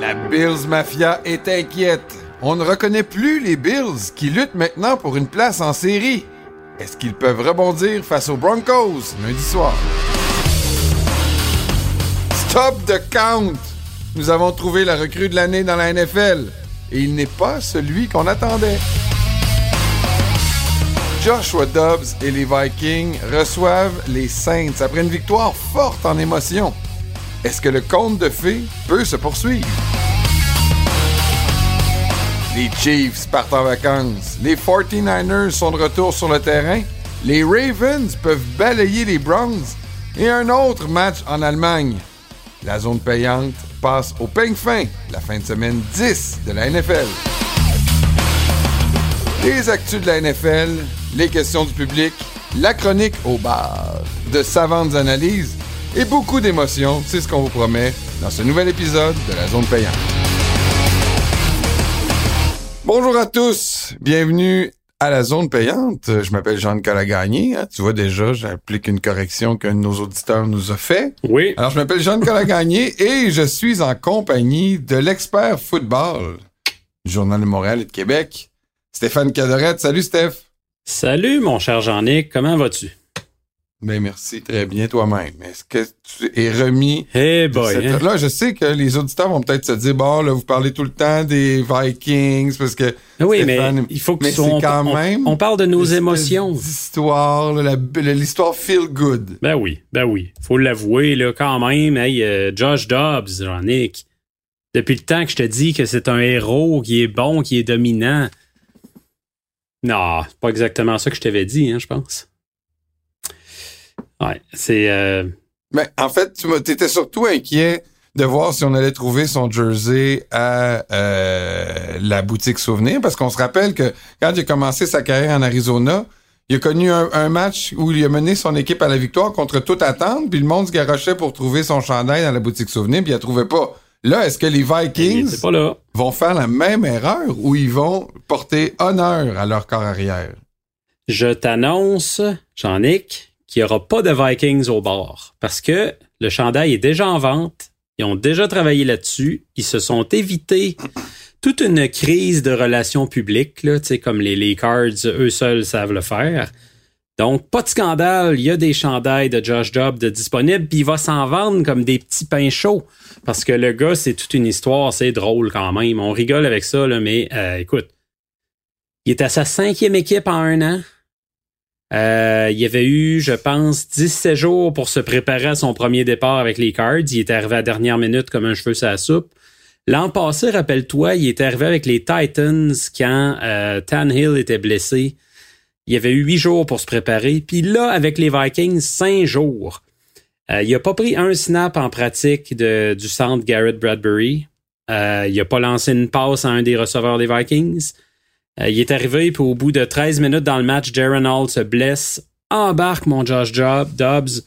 La Bills Mafia est inquiète. On ne reconnaît plus les Bills qui luttent maintenant pour une place en série. Est-ce qu'ils peuvent rebondir face aux Broncos lundi soir? Stop the count! Nous avons trouvé la recrue de l'année dans la NFL et il n'est pas celui qu'on attendait. Joshua Dobbs et les Vikings reçoivent les Saints après une victoire forte en émotion. Est-ce que le conte de fées peut se poursuivre? Les Chiefs partent en vacances. Les 49ers sont de retour sur le terrain. Les Ravens peuvent balayer les Browns. Et un autre match en Allemagne. La zone payante passe au peigne fin, la fin de semaine 10 de la NFL. Les actus de la NFL, les questions du public, la chronique au bar, de savantes analyses et beaucoup d'émotions, c'est ce qu'on vous promet dans ce nouvel épisode de la zone payante. Bonjour à tous, bienvenue à la zone payante. Je m'appelle Jean-Nicolas Gagné. Hein. Tu vois déjà, j'applique une correction qu'un de nos auditeurs nous a fait. Oui. Alors, je m'appelle Jean-Nicolas Gagné et je suis en compagnie de l'expert football du Journal de Montréal et de Québec, Stéphane Cadorette. Salut, Steph. Salut, mon cher Jean-Nic. Comment vas-tu? Ben merci, très bien toi-même. Est-ce que tu es remis? Eh boy. cette- hein? Là, je sais que les auditeurs vont peut-être se dire, bon, là, vous parlez tout le temps des Vikings parce que Oui, Stéphane, mais il faut que mais tu sois- c'est on, quand on- même on parle de nos émotions. la- l'histoire feel good. Ben oui, ben oui. Faut l'avouer, là, quand même. Hey, euh, Josh Dobbs, Jean-Nic. Depuis le temps que je te dis que c'est un héros qui est bon, qui est dominant. Non, c'est pas exactement ça que je t'avais dit, hein, je pense. Ouais, c'est. euh, Mais en fait, tu t'étais surtout inquiet de voir si on allait trouver son jersey à euh, la boutique souvenir, parce qu'on se rappelle que quand il a commencé sa carrière en Arizona, il a connu un, un match où il a mené son équipe à la victoire contre toute attente, puis le monde se garochait pour trouver son chandail dans la boutique souvenir, puis il la trouvait pas. Là, est-ce que les Vikings vont faire la même erreur ou ils vont porter honneur à leur corps arrière? Je t'annonce, Jean-Nic, qu'il n'y aura pas de Vikings au bord. Parce que le chandail est déjà en vente. Ils ont déjà travaillé là-dessus. Ils se sont évités toute une crise de relations publiques, là, comme les, les Cards, eux seuls savent le faire. Donc, pas de scandale. Il y a des chandails de Josh de disponibles, puis il va s'en vendre comme des petits pains chauds. Parce que le gars, c'est toute une histoire, c'est drôle quand même. On rigole avec ça, là, mais euh, écoute, il est à sa cinquième équipe en un an. Euh, il avait eu, je pense, 17 jours pour se préparer à son premier départ avec les Cards. Il est arrivé à la dernière minute comme un cheveu sur la soupe. L'an passé, rappelle-toi, il est arrivé avec les Titans quand euh, Tannehill était blessé. Il avait eu huit jours pour se préparer. Puis là, avec les Vikings, cinq jours. Euh, il a pas pris un snap en pratique de, du centre Garrett Bradbury. Euh, il a pas lancé une passe à un des receveurs des Vikings. Euh, il est arrivé, puis au bout de 13 minutes dans le match, Jaron Hall se blesse, embarque mon Josh Job, Dobbs,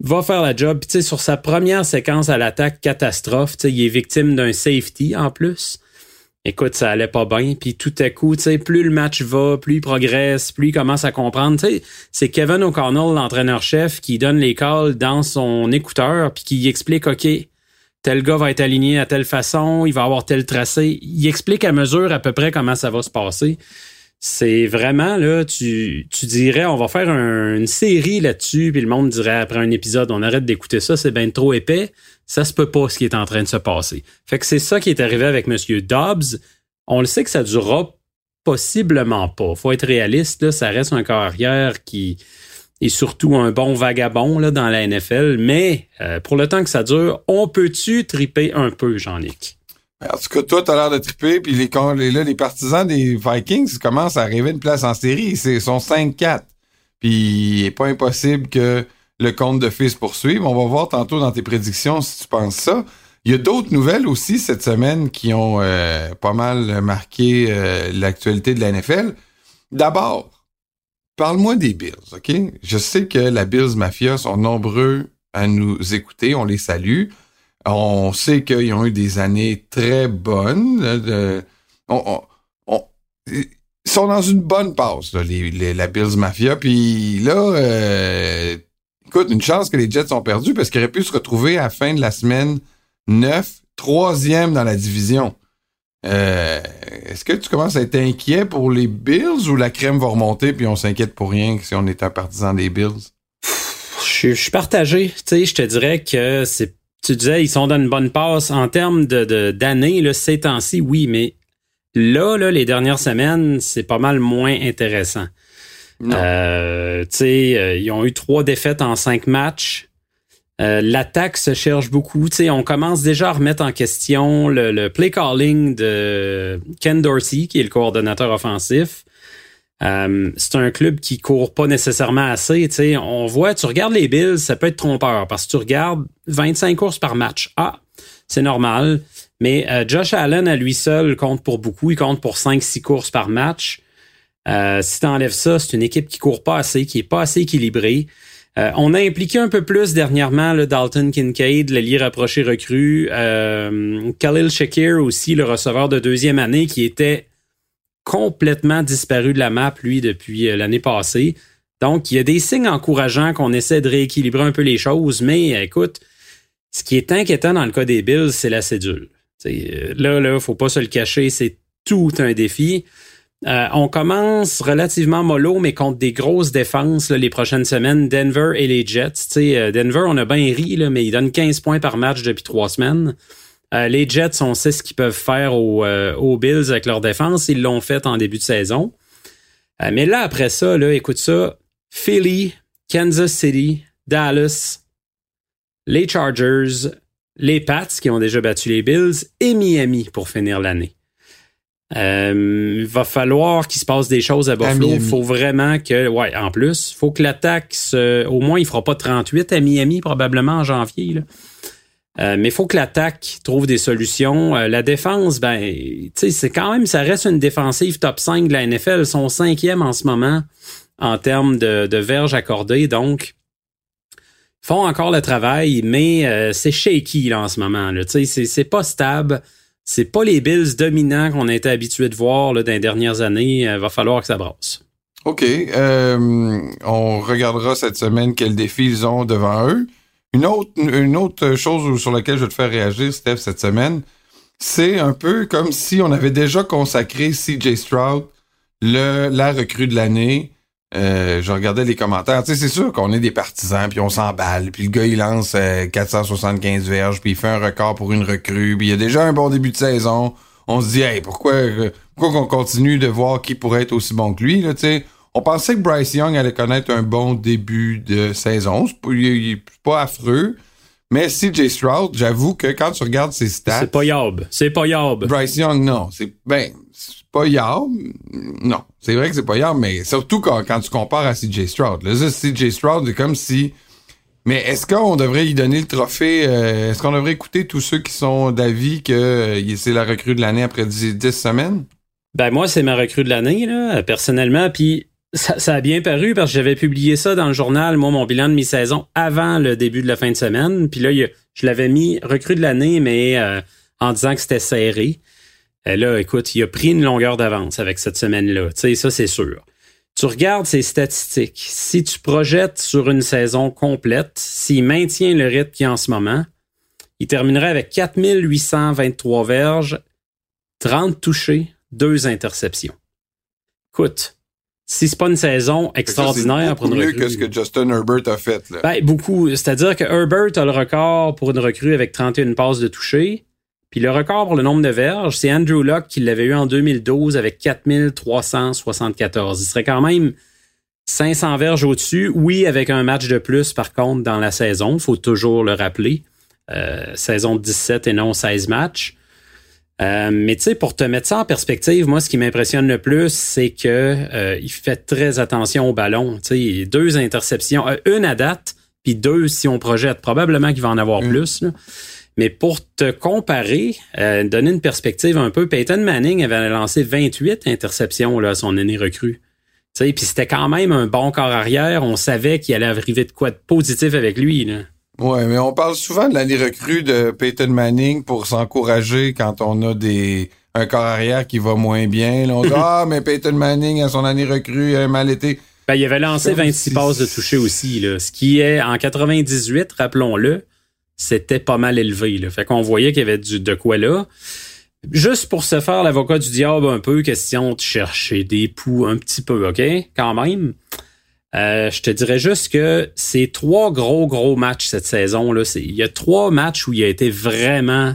va faire la job. Puis sur sa première séquence à l'attaque, catastrophe, il est victime d'un safety en plus. Écoute, ça allait pas bien. Puis tout à coup, tu sais, plus le match va, plus il progresse, plus il commence à comprendre. Tu sais, c'est Kevin O'Connell, l'entraîneur-chef, qui donne les calls dans son écouteur, puis qui explique, OK, tel gars va être aligné à telle façon, il va avoir tel tracé. Il explique à mesure à peu près comment ça va se passer. C'est vraiment, là, tu, tu dirais, on va faire un- une série là-dessus, puis le monde dirait après un épisode, on arrête d'écouter ça, c'est bien trop épais. Ça se peut pas ce qui est en train de se passer. Fait que c'est ça qui est arrivé avec Monsieur Dobbs. On le sait que ça durera possiblement pas. Faut être réaliste, là, ça reste un carrière qui est surtout un bon vagabond là, dans la NFL. Mais euh, pour le temps que ça dure, on peut-tu triper un peu, Jean-Nic? En tout cas, toi, t'as l'air de triper, puis les, partisans des Vikings commencent à rêver une place en série. Ils sont 5-4. Puis il est pas impossible que le compte de fils poursuive. On va voir tantôt dans tes prédictions si tu penses ça. Il y a d'autres nouvelles aussi cette semaine qui ont euh, pas mal marqué euh, l'actualité de la NFL. D'abord, parle-moi des Bills, OK? Je sais que la Bills Mafia sont nombreux à nous écouter. On les salue. On sait qu'ils ont eu des années très bonnes. on- ils sont dans une bonne passe, là, les, les- la Bills Mafia. Puis là, euh, écoute, une chance que les Jets ont perdu parce qu'ils auraient pu se retrouver à la fin de la semaine 9, troisième dans la division. Euh, Est-ce que tu commences à être inquiet pour les Bills ou la crème va remonter puis on s'inquiète pour rien si on est un partisan des Bills? Je, je suis partagé. Tu sais, je te dirais que c'est. Tu disais, ils sont dans une bonne passe. En termes de, de, d'années, là, ces temps-ci, oui, mais là, là, les dernières semaines, c'est pas mal moins intéressant. Euh, tu sais, euh, ils ont eu trois défaites en cinq matchs. Euh, L'attaque se cherche beaucoup. Tu sais, on commence déjà à remettre en question le, le play calling de Ken Dorsey, qui est le coordonnateur offensif. Euh, c'est un club qui court pas nécessairement assez. Tu sais, on voit, tu regardes les Bills, ça peut être trompeur parce que tu regardes 25 courses par match. Ah, c'est normal. Mais euh, Josh Allen à lui seul compte pour beaucoup. Il compte pour 5-6 courses par match. Euh, si tu enlèves ça, c'est une équipe qui court pas assez, qui est pas assez équilibrée. Euh, on a impliqué un peu plus dernièrement le Dalton Kincaid, l'allié rapproché recru, euh, Khalil Shakir aussi, le receveur de deuxième année qui était complètement disparu de la map, lui, depuis euh, l'année passée. Donc, il y a des signes encourageants qu'on essaie de rééquilibrer un peu les choses, mais écoute, ce qui est inquiétant dans le cas des Bills, c'est la cédule. T'sais, euh, là, là, faut pas se le cacher, c'est tout un défi. Euh, on commence relativement mollo, mais contre des grosses défenses les prochaines semaines, Denver et les Jets. Euh, Denver, on a bien ri, là, mais ils donnent 15 points par match depuis trois semaines. Euh, les Jets, on sait ce qu'ils peuvent faire aux, euh, aux Bills avec leur défense. Ils l'ont fait en début de saison. Euh, mais là, après ça, là, écoute ça. Philly, Kansas City, Dallas, les Chargers, les Pats qui ont déjà battu les Bills et Miami pour finir l'année. Il va falloir qu'il se passe des choses à Buffalo. Il faut vraiment que, ouais, en plus, faut que l'attaque, se- au moins, il fera pas 38 à Miami probablement en janvier. Là. Euh, mais il faut que l'attaque trouve des solutions. Euh, la défense, ben, c'est quand même, ça reste une défensive top 5 de la NFL. Ils sont cinquième en ce moment en termes de, verges accordées. Donc, font encore le travail, mais euh, c'est shaky là, en ce moment. C'est, pas stable. C'est pas les Bills dominants qu'on a été habitués de voir là, dans les dernières années. Il va falloir que ça brasse. OK. on regardera cette semaine quels défis ils ont devant eux. Une autre, une autre chose sur laquelle je vais te faire réagir, Steph, cette semaine, c'est un peu comme si on avait déjà consacré CJ Stroud, le, la recrue de l'année. Euh, je regardais les commentaires. Tu sais, c'est sûr qu'on est des partisans, puis on s'emballe, puis le gars, il lance euh, 475 verges, puis il fait un record pour une recrue, puis il y a déjà un bon début de saison. On se dit, hey, pourquoi, euh, pourquoi qu'on continue de voir qui pourrait être aussi bon que lui, là, tu sais? On pensait que Bryce Young allait connaître un bon début de saison. C'est pas, il, il est pas affreux. Mais CJ Stroud, j'avoue que quand tu regardes ses stats, C'est pas Yob. C'est pas Yob. Bryce Young, non. C'est ben, c'est pas Yard. Non. C'est vrai que c'est pas Yard, mais surtout quand, quand tu compares à CJ Stroud. Là, CJ Stroud, c'est comme si. Mais est-ce qu'on devrait lui donner le trophée? euh, est-ce qu'on devrait écouter tous ceux qui sont d'avis que euh, c'est la recrue de l'année après 10, 10 semaines? Ben moi, c'est ma recrue de l'année, là, personnellement. Puis ça, a bien paru parce que j'avais publié ça dans le journal, moi, mon bilan de mi-saison avant le début de la fin de semaine. Puis là, je l'avais mis recrue de l'année, mais euh, en disant que c'était serré. Et là, écoute, il a pris une longueur d'avance avec cette semaine-là. Tu sais, ça, c'est sûr. Tu regardes ses statistiques. Si tu projettes sur une saison complète, s'il maintient le rythme qu'il a en ce moment, il terminerait avec 4823 verges, 30 touchés, deux interceptions. Écoute, si c'est pas une saison extraordinaire pour une mieux recrue. que ce que Justin Herbert a fait. Là. Ben, beaucoup. C'est-à-dire que Herbert a le record pour une recrue avec 31 passes de toucher. Puis le record pour le nombre de verges, c'est Andrew Luck qui l'avait eu en 2012 avec 4374. Il serait quand même 500 verges au-dessus. Oui, avec un match de plus, par contre, dans la saison. faut toujours le rappeler. Euh, saison de 17 et non 16 matchs. Euh, mais tu sais, pour te mettre ça en perspective, moi, ce qui m'impressionne le plus, c'est que euh, il fait très attention au ballon. Tu sais, deux interceptions, euh, une à date, puis deux si on projette. Probablement qu'il va en avoir Mm. plus. là. Mais pour te comparer, euh, donner une perspective un peu, Peyton Manning avait lancé 28 interceptions là, à son année recrue. Tu sais, puis c'était quand même un bon corps arrière. On savait qu'il allait arriver de quoi de positif avec lui. Là. Ouais, mais on parle souvent de l'année recrue de Peyton Manning pour s'encourager quand on a des un corps arrière qui va moins bien. Là, on dit Ah, mais Peyton Manning, à son année recrue, a mal été. Ben, il avait lancé 26 passes de toucher aussi, là, ce qui est en 98, rappelons-le, c'était pas mal élevé. Là. Fait qu'on voyait qu'il y avait du, de quoi là. Juste pour se faire l'avocat du diable un peu, question de chercher des poux un petit peu, OK? Quand même. Euh, je te dirais juste que c'est trois gros, gros matchs cette saison. là. Il y a trois matchs où il a été vraiment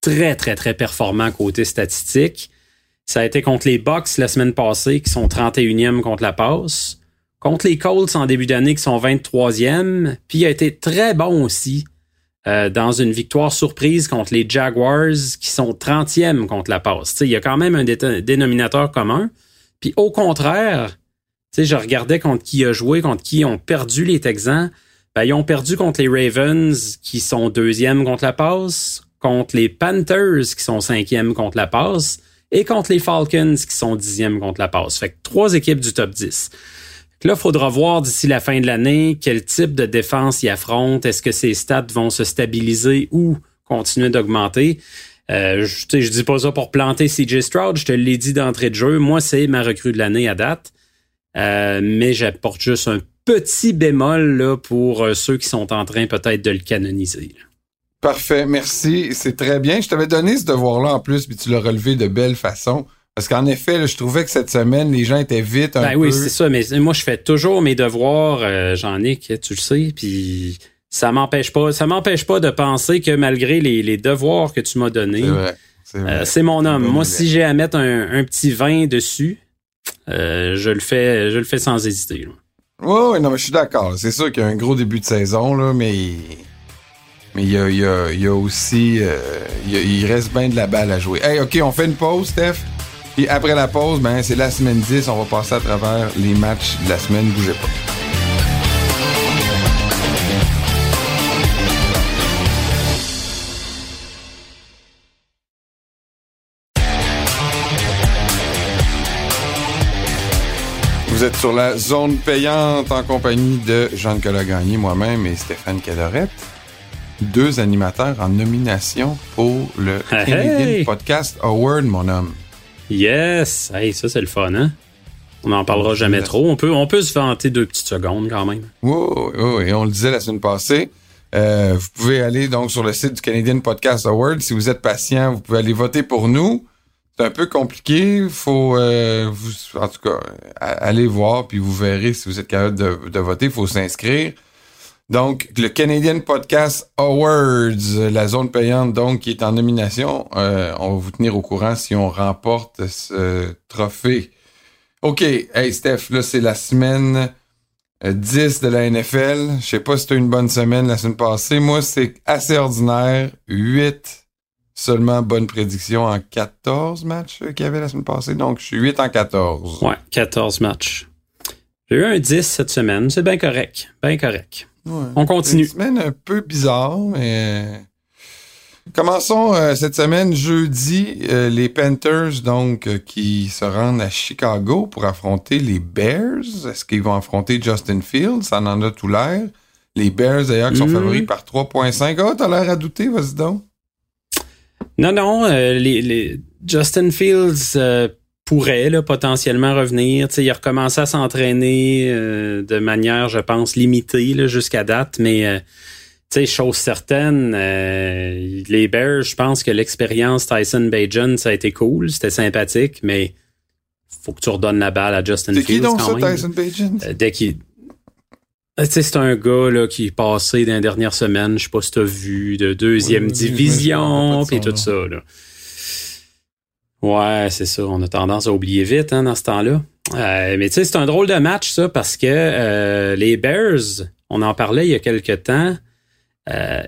très, très, très performant côté statistique. Ça a été contre les Bucks la semaine passée, qui sont 31e contre la passe. Contre les Colts en début d'année, qui sont 23e. Puis il a été très bon aussi euh, dans une victoire surprise contre les Jaguars, qui sont 30e contre la passe. il y a quand même un dénominateur commun. Puis au contraire, je regardais contre qui a joué, contre qui ont perdu les Texans. Ben, ils ont perdu contre les Ravens, qui sont deuxième contre la passe, contre les Panthers, qui sont cinquième contre la passe, et contre les Falcons, qui sont dixième contre la passe. Fait que trois équipes du top 10. Là, il faudra voir d'ici la fin de l'année quel type de défense ils affrontent. Est-ce que ces stats vont se stabiliser ou continuer d'augmenter? Euh, je, je dis pas ça pour planter CJ Stroud, je te l'ai dit d'entrée de jeu. Moi, c'est ma recrue de l'année à date. Euh, mais j'apporte juste un petit bémol là, pour euh, ceux qui sont en train peut-être de le canoniser. Parfait, merci. C'est très bien. Je t'avais donné ce devoir-là en plus, puis tu l'as relevé de belle façon. Parce qu'en effet, je trouvais que cette semaine, les gens étaient vite un ben oui, c'est ça. Mais moi, je fais toujours mes devoirs, euh, Jean-Nic, tu le sais. Puis ça m'empêche pas, ça m'empêche pas de penser que malgré les, devoirs que tu m'as donnés, c'est mon homme. Moi, si j'ai à mettre un, un, petit vin dessus, euh, je le fais, je le fais sans hésiter. Oui, non, mais je suis d'accord. C'est sûr qu'il y a un gros début de saison, là, mais mais il y a, il y a, aussi, euh, il, reste bien de la balle à jouer. Hey, ok, on fait une pause, Steph. Puis après la pause, ben c'est la semaine 10. On va passer à travers les matchs de la semaine. Bougez pas. Vous êtes sur la zone payante en compagnie de Jean-Nicolas Gagné, moi-même et Stéphane Cadorette. Deux animateurs en nomination pour le Canadian Podcast Award, mon homme. Yes! Hey, ça, c'est le fun, hein? On n'en parlera jamais trop. On peut, on peut se vanter deux petites secondes quand même. Oui, oui, et on le disait la semaine passée. Euh, vous pouvez aller donc sur le site du Canadian Podcast Award. Si vous êtes patient, vous pouvez aller voter pour nous c'est un peu compliqué. Faut, euh, vous, en tout cas, allez voir, puis vous verrez si vous êtes capable de, de voter. Il faut s'inscrire. Donc, le Canadian Podcast Awards, la zone payante, donc, qui est en nomination. Euh, on va vous tenir au courant si on remporte ce trophée. OK. Hey, Steph, là, c'est la semaine 10 euh, de la NFL. Je sais pas si c'était une bonne semaine la semaine passée. Moi, c'est assez ordinaire. 8 seulement bonne prédiction en 14 matchs qu'il y avait la semaine passée. Donc, je suis 8 en 14. Ouais, 14 matchs. J'ai eu un 10 cette semaine. C'est bien correct. Bien correct. On continue. Une semaine un peu bizarre, mais... Commençons euh, cette semaine, jeudi, euh, les Panthers, donc, euh, qui se rendent à Chicago pour affronter les Bears. Est-ce qu'ils vont affronter Justin Fields? Ça en a tout l'air. Les Bears, d'ailleurs, qui sont hmm. favoris par 3.5. Oh, t'as l'air à douter, vas-y donc. Non, non, euh, les, Justin Fields euh, pourrait là, potentiellement revenir. il a recommencé à s'entraîner euh, de manière, je pense, limitée jusqu'à date, mais tu chose certaine, les Bears, je pense que l'expérience Tyson Bajan, ça a été cool, c'était sympathique, mais faut que tu redonnes la balle à Justin Fields. C'est qui donc ça, Tyson Bajan? dès qu'il euh, c'est un gars là, qui est passé dans les dernières semaines, je sais pas si tu as vu, de deuxième division, puis tout ça. Là. Ouais, c'est ça. On a tendance à oublier vite hein, dans ce temps-là. Euh, mais tu sais, c'est un drôle de match, ça, parce que euh, les Bears, on en parlait il y a quelques temps,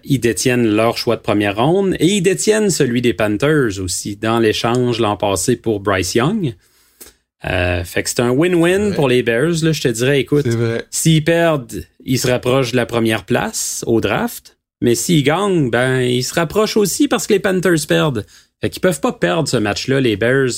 ils détiennent leur choix de première ronde et ils détiennent celui des Panthers aussi dans l'échange l'an passé pour Bryce Young. Euh, fait que c'est un win-win pour les Bears. Là, je te dirais, écoute, s'ils perdent, ils se rapprochent de la première place au draft. Mais s'ils gagnent, ben ils se rapprochent aussi parce que les Panthers perdent. Fait qu'ils peuvent pas perdre ce match-là, les Bears,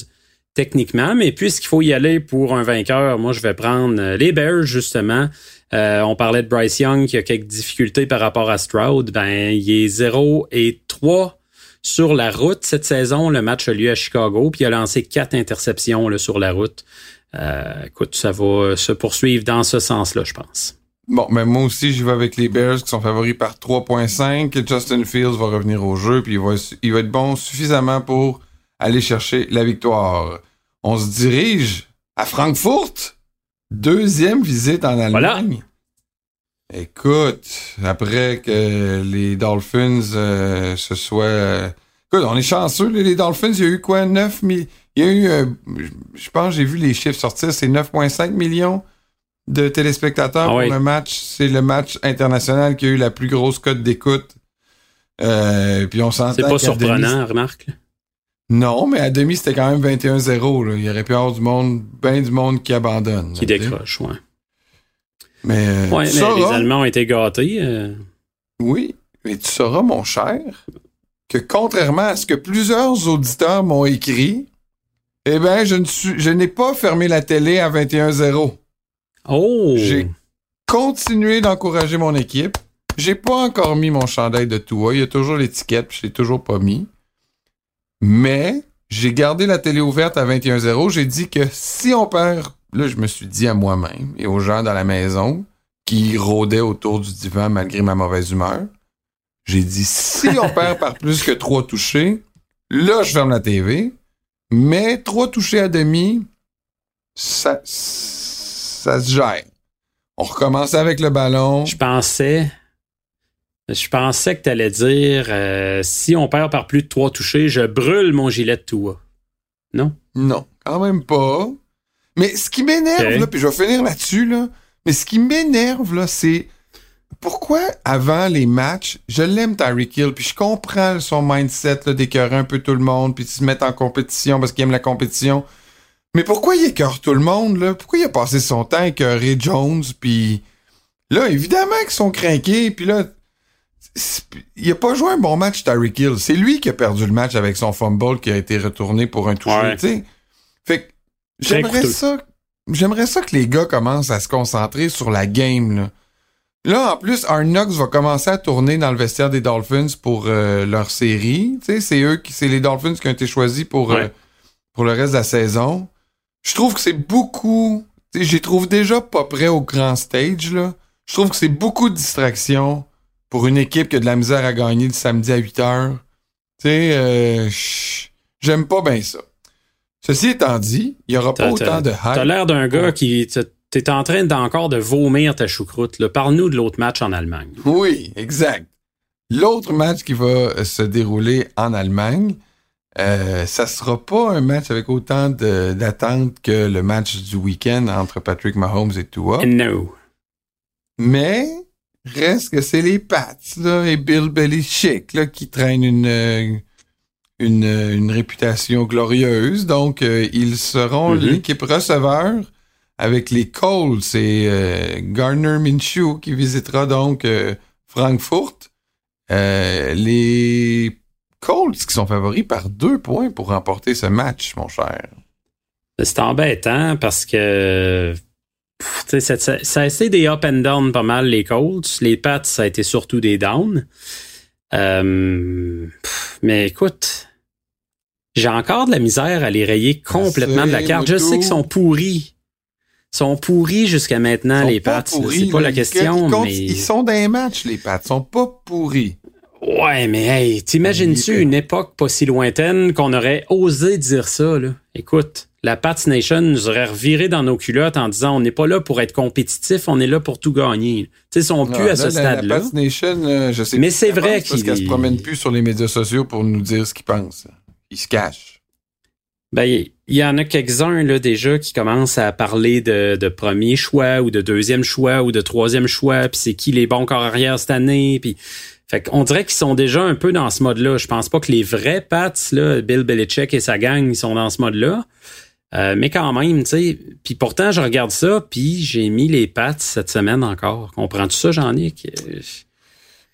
techniquement. Mais puisqu'il faut y aller pour un vainqueur, moi je vais prendre euh, les Bears, justement. Euh, on parlait de Bryce Young qui a quelques difficultés par rapport à Stroud. Ben, il est 0 et 3 sur la route cette saison. Le match a lieu à Chicago, puis il a lancé quatre interceptions là, sur la route. Euh, écoute, ça va se poursuivre dans ce sens-là, je pense. Bon, mais moi aussi, j'y vais avec les Bears qui sont favoris par 3.5. Justin Fields va revenir au jeu, puis il va, il va être bon suffisamment pour aller chercher la victoire. On se dirige à Francfort. Deuxième visite en Allemagne. Écoute, après que les Dolphins euh, se soient... Euh, écoute, on est chanceux, les Dolphins, il y a eu quoi? 9 millions? Il y a eu, euh, je pense, j'ai vu les chiffres sortir, c'est 9,5 millions de téléspectateurs ah pour le match. C'est le match international qui a eu la plus grosse cote d'écoute. Euh, puis on s'entend. C'est pas surprenant, remarque. Non, mais à demi, c'était quand même 21-0. Il y aurait pu y avoir du monde, bien du monde qui abandonne. Qui décroche, ouais. Mais, euh, ouais, mais les Allemands ont été gâtés. Euh. Oui, mais tu sauras, mon cher, que contrairement à ce que plusieurs auditeurs m'ont écrit, eh bien, je ne suis, je n'ai pas fermé la télé à 21-0. Oh! J'ai continué d'encourager mon équipe. J'ai pas encore mis mon chandail de Tua. Il y a toujours l'étiquette, puis je l'ai toujours pas mis. Mais j'ai gardé la télé ouverte à 21-0. J'ai dit que si on perd, là, je me suis dit à moi-même et aux gens dans la maison qui rôdaient autour du divan malgré ma mauvaise humeur, j'ai dit si on perd par plus que trois touchés, là, je ferme la TV. Mais trois touchés à demi, ça, ça se gère. On recommence avec le ballon. Je pensais. Je pensais que tu allais dire euh, si on perd par plus de trois touchés, je brûle mon gilet de toi. Non? Non, quand même pas. Mais ce qui m'énerve, là, puis je vais finir là-dessus, là, mais ce qui m'énerve, là, c'est pourquoi avant les matchs, je l'aime Tyreek Hill, puis je comprends son mindset d'écœurer un peu tout le monde, puis de se mettre en compétition parce qu'il aime la compétition. Mais pourquoi il écœure tout le monde, là? Pourquoi il a passé son temps à écœurer Jones, puis... Là, évidemment qu'ils sont craqués, puis là... Il a pas joué un bon match, Tyreek Hill. C'est lui qui a perdu le match avec son fumble qui a été retourné pour un toucher, tu sais. Fait que j'aimerais ça... J'aimerais ça que les gars commencent à se concentrer sur la game, là. Là, en plus, Arnox va commencer à tourner dans le vestiaire des Dolphins pour euh, leur série. Tu sais, c'est eux qui, c'est les Dolphins qui ont été choisis pour, euh, pour le reste de la saison je trouve que c'est beaucoup. J'y trouve déjà pas prêt au grand stage, là. Je trouve que c'est beaucoup de distractions pour une équipe qui a de la misère à gagner le samedi à 8 heures. Tu sais, euh, j'aime pas bien ça. Ceci étant dit, il y aura pas autant de hype. T'as l'air d'un gars qui. T'es en train d'encore de vomir ta choucroute. Parle-nous de l'autre match en Allemagne. Oui, exact. L'autre match qui va se dérouler en Allemagne, euh, ça sera pas un match avec autant d'attente que le match du week-end entre Patrick Mahomes et Tua. No. Mais reste que c'est les Pats là, et Bill Belichick là, qui traînent une, euh, une, une réputation glorieuse. Donc, euh, ils seront mm-hmm. l'équipe receveur avec les Colts. C'est Garner Minshew qui visitera donc Frankfurt. les Colts qui sont favoris par deux points pour remporter ce match, mon cher. C'est embêtant parce que ça, ça, a été des up and down pas mal, les Colts. Les Pats, ça a été surtout des downs. Euh, mais écoute, j'ai encore de la misère à les rayer complètement de la carte. Je sais qu'ils sont pourris. Ils sont pourris jusqu'à maintenant, les Pats. C'est pas la question. mais... Ils sont dans les matchs, les Pats. Ils sont pas pourris. Ouais, mais hey, t'imagines-tu une époque pas si lointaine qu'on aurait osé dire ça, là? Écoute, la Pats Nation nous aurait reviré dans nos culottes en disant on n'est pas là pour être compétitif, on est là pour tout gagner. Tu sais, ils sont plus à ce stade-là. La Pats Nation, euh, je sais Mais c'est vrai qu'ils. Parce qu'elle se promène plus sur les médias sociaux pour nous dire ce qu'ils pensent. Ils se cachent. Ben, il y en a quelques-uns, là, déjà, qui commencent à parler de, de, premier choix ou de deuxième choix ou de troisième choix, puis c'est qui les bons corps arrière cette année, puis fait qu'on dirait qu'ils sont déjà un peu dans ce mode-là. Je pense pas que les vrais Pats, là, Bill Belichick et sa gang, ils sont dans ce mode-là. Euh, mais quand même, tu sais. Puis pourtant, je regarde ça, puis j'ai mis les Pats cette semaine encore. Comprends-tu ça, Jean-Nic?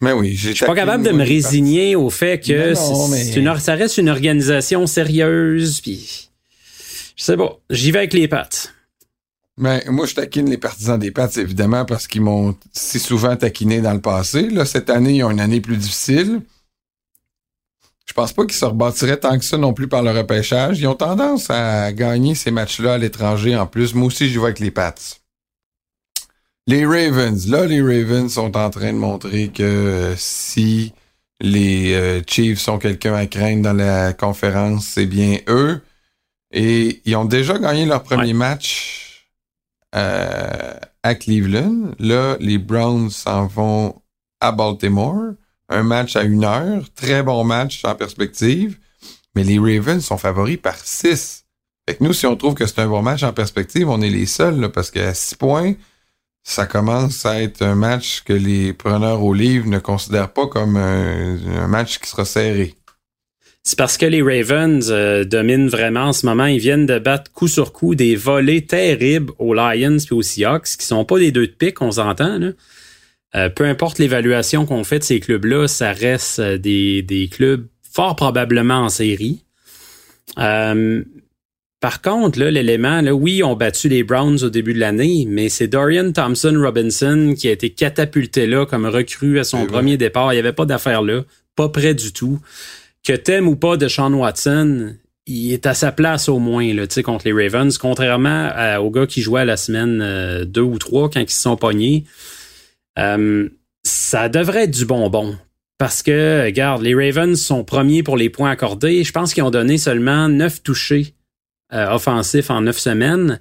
Mais oui, Je suis pas capable de me résigner au fait que une, ça reste une organisation sérieuse, puis je sais pas. J'y vais avec les Pats. Ben, moi, je taquine les partisans des Pats, évidemment, parce qu'ils m'ont si souvent taquiné dans le passé. Là, cette année, ils ont une année plus difficile. Je pense pas qu'ils se rebâtiraient tant que ça non plus par le repêchage. Ils ont tendance à gagner ces matchs-là à l'étranger en plus. Moi aussi, je vais avec les Pats. Les Ravens. Là, les Ravens sont en train de montrer que euh, si les euh, Chiefs sont quelqu'un à craindre dans la conférence, c'est bien eux. Et ils ont déjà gagné leur premier match euh, à Cleveland. Là, les Browns s'en vont à Baltimore. Un match à une heure. Très bon match en perspective. Mais les Ravens sont favoris par six. Fait que nous, si on trouve que c'est un bon match en perspective, on est les seuls, parce qu'à six points, ça commence à être un match que les preneurs au livre ne considèrent pas comme un match qui sera serré. C'est parce que les Ravens euh, dominent vraiment en ce moment. Ils viennent de battre coup sur coup des volées terribles aux Lions et aux Seahawks, qui sont pas des deux de pique, on s'entend. Euh, peu importe l'évaluation qu'on fait de ces clubs-là, ça reste euh, des, des, clubs fort probablement en série. Par contre, l'élément, là, oui, on battu les Browns au début de l'année, mais c'est Dorian Thompson Robinson qui a été catapulté là comme recrue à son premier départ. Il n'y avait pas d'affaire là, pas près du tout que t'aimes ou pas de Sean Watson, il est à sa place au moins là, contre les Ravens, contrairement aux gars qui jouaient la semaine 2 euh, ou 3 quand ils se sont pognés. Euh, ça devrait être du bonbon. Parce que, regarde, les Ravens sont premiers pour les points accordés. Je pense qu'ils ont donné seulement 9 touchés euh, offensifs en 9 semaines.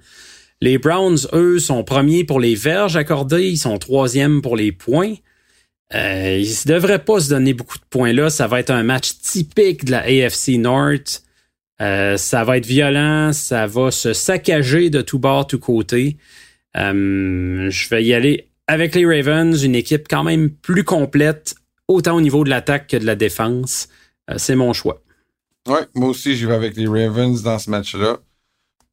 Les Browns, eux, sont premiers pour les verges accordées. Ils sont troisièmes pour les points. Euh, il ne devrait pas se donner beaucoup de points là. Ça va être un match typique de la AFC North. Euh, ça va être violent, ça va se saccager de tout bord, tout côté. Euh, je vais y aller avec les Ravens, une équipe quand même plus complète, autant au niveau de l'attaque que de la défense. c'est mon choix. Oui, moi aussi, je vais avec les Ravens dans ce match-là.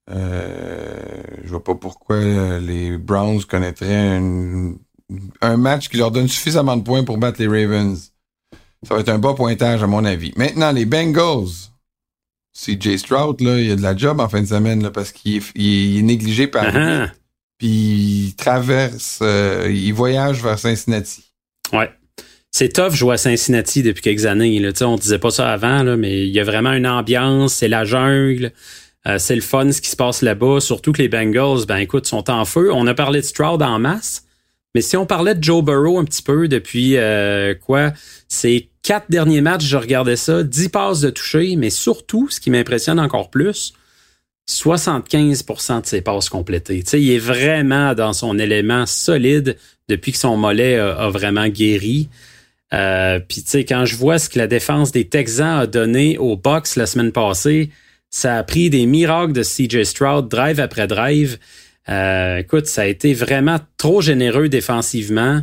je vois pas pourquoi les Browns connaîtraient une un match qui leur donne suffisamment de points pour battre les Ravens. Ça va être un bas pointage, à mon avis. Maintenant, les Bengals. CJ Stroud, là, il a de la job en fin de semaine, là, parce qu'il est, négligé par uh Puis il traverse, euh, il voyage vers Cincinnati. Ouais. C'est tough jouer à Cincinnati depuis quelques années. Là. On disait pas ça avant, là, mais il y a vraiment une ambiance, c'est la jungle. Euh, c'est le fun ce qui se passe là-bas, surtout que les Bengals, ben écoute, sont en feu. On a parlé de Stroud en masse, mais si on parlait de Joe Burrow un petit peu depuis euh, quoi, ces quatre derniers matchs, je regardais ça, 10 passes de toucher, mais surtout, ce qui m'impressionne encore plus, 75% de ses passes complétées. Tu sais, il est vraiment dans son élément solide depuis que son mollet a, vraiment guéri. Euh, Puis tu sais, quand je vois ce que la défense des Texans a donné au box la semaine passée, ça a pris des miracles de CJ Stroud, drive après drive. Euh, écoute, ça a été vraiment trop généreux défensivement.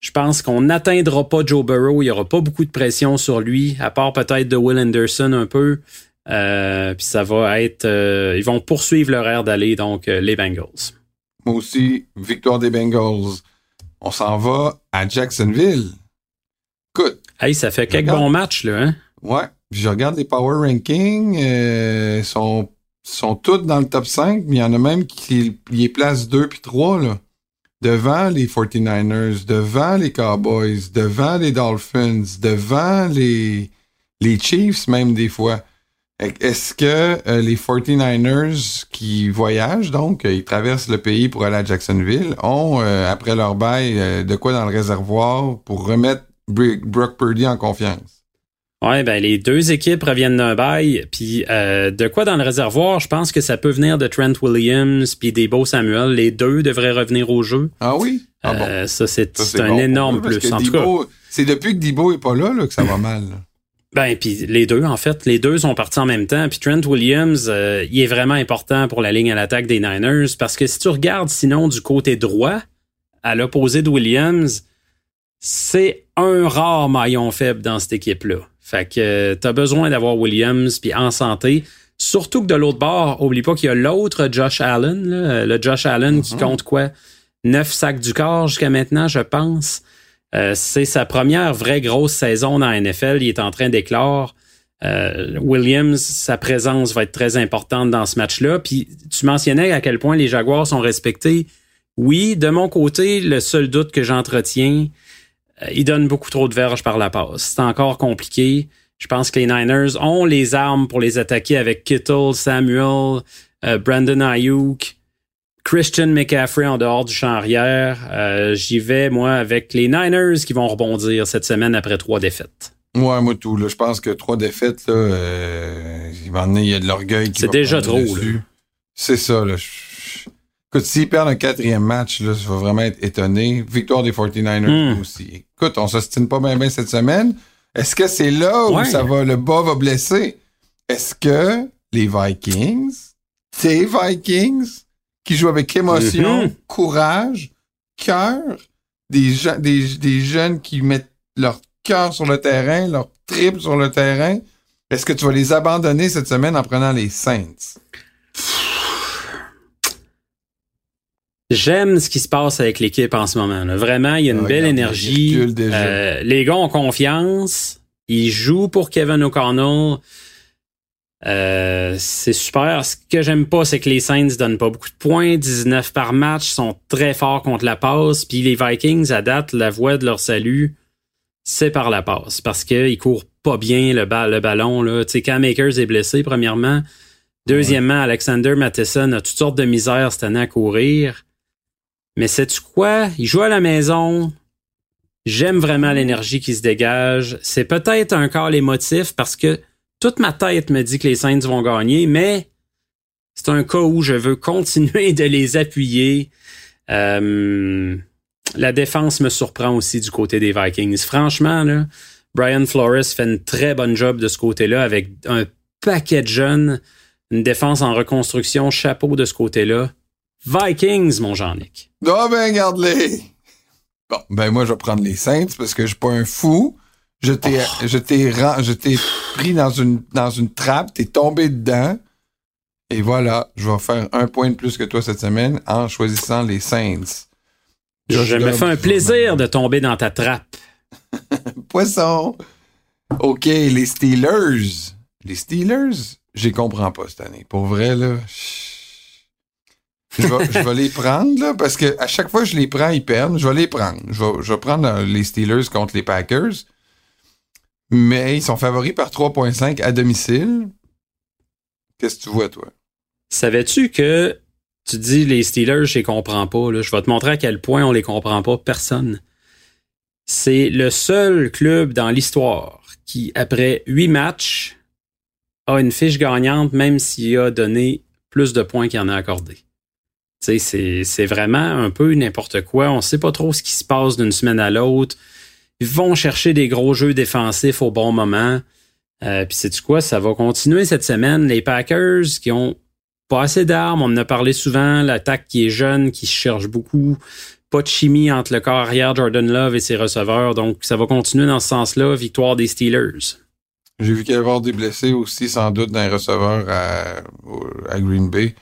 Je pense qu'on n'atteindra pas Joe Burrow. Il n'y aura pas beaucoup de pression sur lui, à part peut-être de Will Anderson un peu. Euh, puis ça va être. Euh, ils vont poursuivre leur air d'aller, donc les Bengals. Moi aussi, victoire des Bengals. On s'en va à Jacksonville. Écoute. Hey, ça fait quelques bons matchs, là, hein? Ouais. Je regarde les power rankings. Ils sont sont toutes dans le top 5, mais il y en a même qui les placent 2 puis 3, là. Devant les 49ers, devant les Cowboys, devant les Dolphins, devant les, les Chiefs, même des fois. Est-ce que euh, les 49ers qui voyagent, donc, euh, ils traversent le pays pour aller à Jacksonville, ont, euh, après leur bail, de quoi dans le réservoir pour remettre Brock Purdy en confiance? Ouais, ben les deux équipes reviennent d'un bail, puis euh, de quoi dans le réservoir, je pense que ça peut venir de Trent Williams puis des beaux Samuel. Les deux devraient revenir au jeu. Ah oui? Ah bon. Euh, ça c'est un énorme plus. En tout cas, c'est depuis que Debo est pas là, là que ça va mal. Ben puis les deux en fait, les deux sont partis en même temps. Puis Trent Williams, euh, il est vraiment important pour la ligne à l'attaque des Niners parce que si tu regardes sinon du côté droit, à l'opposé de Williams, c'est un rare maillon faible dans cette équipe-là. Fait que euh, t'as besoin d'avoir Williams puis en santé. Surtout que de l'autre bord, oublie pas qu'il y a l'autre Josh Allen, le Josh Allen qui mhm. compte quoi? Neuf sacs du corps jusqu'à maintenant, je pense. Euh, c'est sa première vraie grosse saison dans la NFL. Il est en train d'éclore. Euh, Williams, sa présence va être très importante dans ce match-là. Puis tu mentionnais à quel point les Jaguars sont respectés. Oui, de mon côté, le seul doute que j'entretiens, euh, il donne beaucoup trop de verges par la passe. C'est encore compliqué. Je pense que les Niners ont les armes pour les attaquer avec Kittle, Samuel, euh, Brandon Ayuk, Christian McCaffrey en dehors du champ arrière. Euh, j'y vais, moi, avec les Niners qui vont rebondir cette semaine après trois défaites. Ouais, moi tout. Là, je pense que trois défaites, là, euh, il y a de l'orgueil qui C'est déjà trop. C'est ça. Là. Écoute, s'ils perdent un quatrième match, là, je vais vraiment être étonné. Victoire des 49ers hmm. aussi. Écoute, on s'ostine pas bien, bien cette semaine. Est-ce que c'est là où ça va, le bas va blesser? Est-ce que les Vikings, tes Vikings, qui jouent avec émotion, mm-hmm. courage, cœur, des, des, des jeunes qui mettent leur cœur sur le terrain, leur trip sur le terrain, est-ce que tu vas les abandonner cette semaine en prenant les Saints? J'aime ce qui se passe avec l'équipe en ce moment. Vraiment, il y a une ah, belle énergie. Euh, les gars ont confiance. Ils jouent pour Kevin O'Connell. Euh, c'est super. Ce que j'aime pas, c'est que les Saints donnent pas beaucoup de points. 19 par match, sont très forts contre la passe. Puis les Vikings, à date, la voie de leur salut, c'est par la passe. Parce qu'ils courent pas bien le, le ballon. Là. Tu sais, Cam est blessé, premièrement. Deuxièmement, Alexander Matheson a toutes sortes de misères cette année à courir. Mais sais-tu quoi? Il joue à la maison. J'aime vraiment l'énergie qui se dégage. C'est peut-être un les émotif parce que toute ma tête me dit que les Saints vont gagner, mais c'est un cas où je veux continuer de les appuyer. Euh, la défense me surprend aussi du côté des Vikings. Franchement, Brian Flores fait une très bonne job de ce côté-là avec un paquet de jeunes, une défense en reconstruction, chapeau de ce côté-là. Vikings, mon Jean-Nic. Ah ben, garde-les. Bon, ben moi, je vais prendre les Saints parce que je suis pas un fou. Je t'ai, oh. je t'ai, je t'ai pris dans une, dans une trappe, t'es tombé dedans. Et voilà, je vais faire un point de plus que toi cette semaine en choisissant les Saints. Je me fait un plaisir de tomber dans ta trappe. Poisson. OK, les Steelers. Les Steelers, je les comprends pas cette année. Pour vrai, là. Je vais, les prendre, là, parce que à chaque fois que je les prends, ils perdent. Je vais les prendre. Je vais, je vais prendre euh, les Steelers contre les Packers. Mais ils sont favoris par 3.5 à domicile. Qu'est-ce que tu vois, toi? Savais-tu que tu dis les Steelers, je les comprends pas. Là? Je vais te montrer à quel point on les comprend pas. Personne. C'est le seul club dans l'histoire qui, après huit matchs, a une fiche gagnante, même s'il a donné plus de points qu'il en a accordé. C'est vraiment un peu n'importe quoi. On sait pas trop ce qui se passe d'une semaine à l'autre. Ils vont chercher des gros jeux défensifs au bon moment. Euh, Puis c'est quoi? Ça va continuer cette semaine. Les Packers qui ont pas assez d'armes, on en a parlé souvent, l'attaque qui est jeune, qui cherche beaucoup. Pas de chimie entre le corps arrière Jordan Love et ses receveurs. Donc ça va continuer dans ce sens-là. Victoire des Steelers. J'ai vu qu'il y avait des blessés aussi, sans doute, dans les receveurs à Green Bay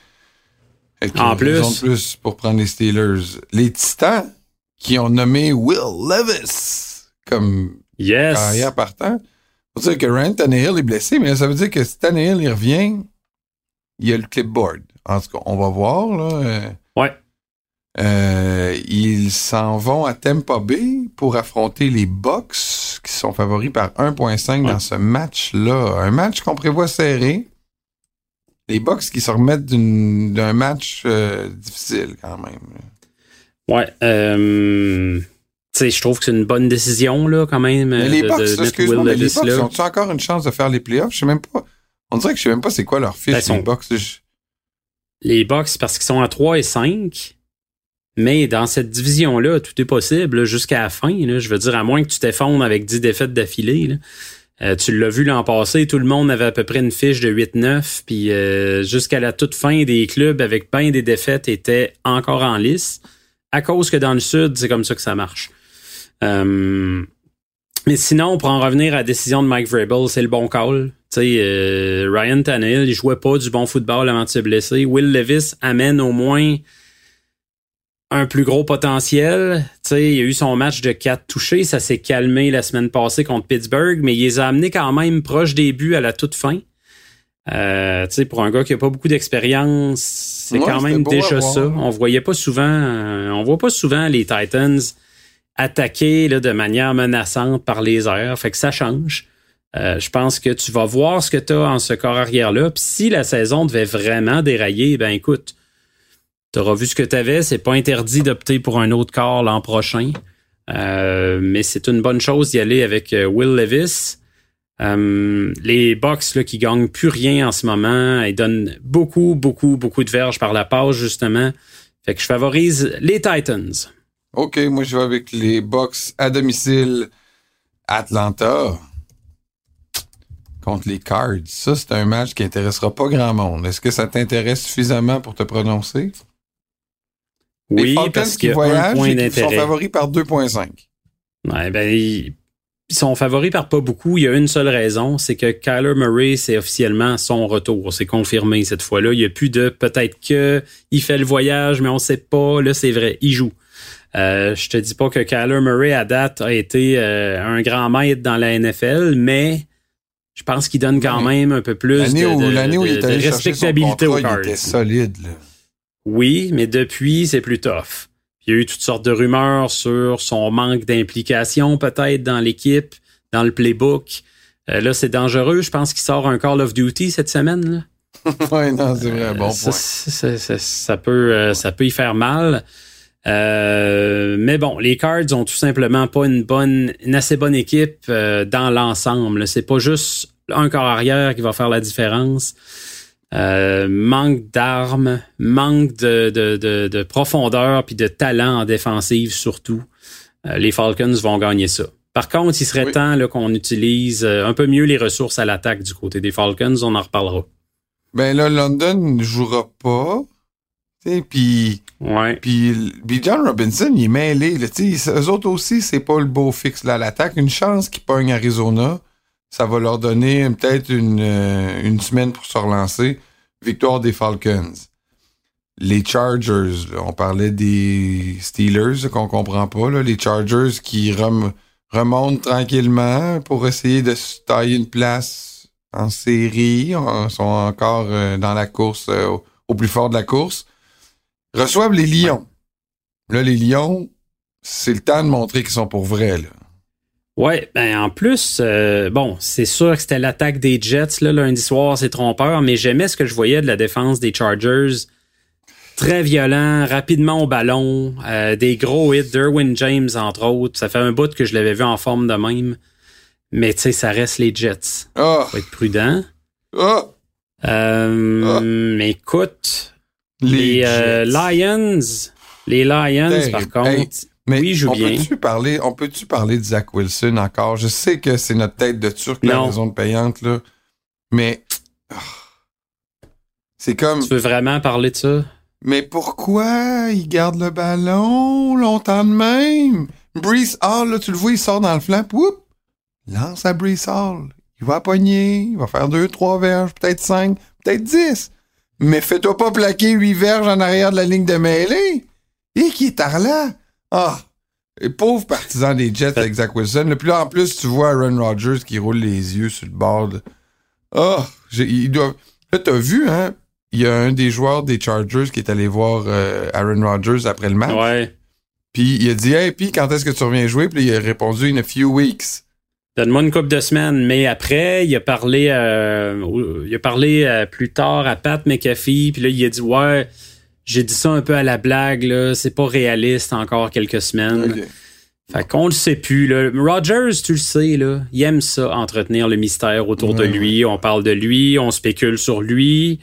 en plus. plus pour prendre les Steelers. Les Titans, qui ont nommé Will Levis comme yes. carrière partant. Veut dire que Ryan Tannehill est blessé, mais ça veut dire que si Tannehill il revient, il y a le clipboard. En tout cas, on va voir. Là. Ouais. Euh, ils s'en vont à Tampa Bay pour affronter les Bucks, qui sont favoris par 1.5 dans ce match-là. Un match qu'on prévoit serré les Bucks qui se remettent d'un match euh, difficile quand même. Ouais. Euh, je trouve que c'est une bonne décision là, quand même. Mais les Bucks, excuse-moi, mais les Bucks ont-ils encore une chance de faire les playoffs? Je sais même pas. On dirait que je sais même pas c'est quoi leur fiche, ben, les Bucks. Les Bucks, parce qu'ils sont à 3 et 5. Mais dans cette division-là, tout est possible jusqu'à la fin. Là, je veux dire, à moins que tu t'effondres avec 10 défaites d'affilée. Euh, tu l'as vu l'an passé, tout le monde avait à peu près une fiche de 8-9, puis euh, jusqu'à la toute fin des clubs avec bien des défaites étaient encore en lice, à cause que dans le sud, c'est comme ça que ça marche. Euh, mais sinon, pour en revenir à la décision de Mike Vrabel, c'est le bon call. Sais, Ryan Tannehill, il jouait pas du bon football avant de se blesser. Will Levis amène au moins un plus gros potentiel. sais, il a eu son match de 4 touchés, ça s'est calmé la semaine passée contre Pittsburgh, mais il les a amenés quand même proche des buts à la toute fin. Euh, pour un gars qui a pas beaucoup d'expérience, c'est quand même déjà ça. On voyait pas souvent, euh, on voit pas souvent les Titans attaquer là, de manière menaçante par les airs, fait que ça change. je pense que tu vas voir ce que tu as en ce corps arrière-là. Puis si la saison devait vraiment dérailler, ben écoute, tu auras vu ce que tu avais. C'est pas interdit d'opter pour un autre corps l'an prochain. mais c'est une bonne chose d'y aller avec Will Levis. Euh, les Bucks là, qui gagnent plus rien en ce moment, ils donnent beaucoup, beaucoup, beaucoup de verges par la passe, justement. Fait que je favorise les Titans. OK, moi je vais avec les Bucks à domicile Atlanta contre les Cards. Ça, c'est un match qui intéressera pas grand monde. Est-ce que ça t'intéresse suffisamment pour te prononcer? Oui, parce qu'ils sont favoris par 2.5. Ouais, ben, ils sont favoris par pas beaucoup. Il y a une seule raison, c'est que Kyler Murray, c'est officiellement son retour. C'est confirmé cette fois-là. Il n'y a plus de peut-être que il fait le voyage, mais on sait pas. Là, c'est vrai, il joue. Euh, je te dis pas que Kyler Murray à date a été euh, un grand maître dans la NFL, mais je pense qu'il donne quand même un peu plus de, respectabilité au Il était solide. Oui, mais depuis, c'est plus tough. Il y a eu toutes sortes de rumeurs sur son manque d'implication peut-être dans l'équipe, dans le playbook. Euh, là, c'est dangereux. Je pense qu'il sort un Call of Duty cette semaine. oui, non, c'est vrai. Bon ça, ça, peut, euh, ça peut y faire mal. Euh, mais bon, les Cards ont tout simplement pas une bonne, une assez bonne équipe dans l'ensemble. C'est pas juste un corps arrière qui va faire la différence. Euh, manque d'armes, manque de, de, de, profondeur puis de talent en défensive surtout. Euh, les Falcons vont gagner ça. Par contre, il serait temps qu'on utilise euh, un peu mieux les ressources à l'attaque du côté des Falcons. On en reparlera. Ben là, London ne jouera pas. Puis ouais. puis John Robinson, il est mêlé. Là, eux autres aussi, c'est pas le beau fixe là, à l'attaque. Une chance qu'ils pognent Arizona ça va leur donner peut-être une, euh, une semaine pour se relancer. Victoire des Falcons. Les Chargers, on parlait des Steelers qu'on comprend pas. Là, les Chargers qui remontent tranquillement pour essayer de se tailler une place en série. Ils sont encore euh, dans la course, euh, au plus fort de la course. Reçoivent les Lions. Là, les Lions, c'est le temps de montrer qu'ils sont pour vrai. Là. Ouais, ben en plus, euh, bon, c'est sûr que c'était l'attaque des Jets là, lundi soir, c'est trompeur, mais j'aimais ce que je voyais de la défense des Chargers. Très violent, rapidement au ballon, euh, des gros hits, Derwin James entre autres. Ça fait un bout que je l'avais vu en forme de même. Mais tu sais, ça reste les Jets. Oh. Faut être prudent. Oh. Euh, oh. Mais écoute, les, Lions, les Lions, par contre. Mais oui, on peut-tu parler, on peut-tu parler de Zach Wilson encore? Je sais que c'est notre tête de turc, la raison de payante, là. Mais, ah, c'est comme. Tu veux vraiment parler de ça? Mais pourquoi il garde le ballon longtemps de même? Brees Hall, là, tu le vois, il sort dans le flanc, whoop, lance à Brees Hall. Il va pogner, il va faire deux, trois verges, peut-être cinq, peut-être dix. Mais fais-toi pas plaquer huit verges en arrière de la ligne de mêlée. Et qui est là? Ah! Et pauvre partisan des Jets avec Zach Wilson. Le plus en plus, tu vois Aaron Rodgers qui roule les yeux sur le bord. Ah! doit... Là, t'as vu, hein? Il y a un des joueurs des Chargers qui est allé voir euh, Aaron Rodgers après le match. Ouais. Puis il a dit, hey, puis quand est-ce que tu reviens jouer? Puis il a répondu, in a few weeks. Donne-moi une couple de semaines. Mais après, il a parlé, euh, il a parlé euh, plus tard à Pat McAfee. Puis là, il a dit, ouais, j'ai dit ça un peu à la blague, là. C'est pas réaliste encore quelques semaines. Fait qu'on le sait plus, là. Rogers, tu le sais, là. Il aime ça, entretenir le mystère autour de lui. On parle de lui, on spécule sur lui.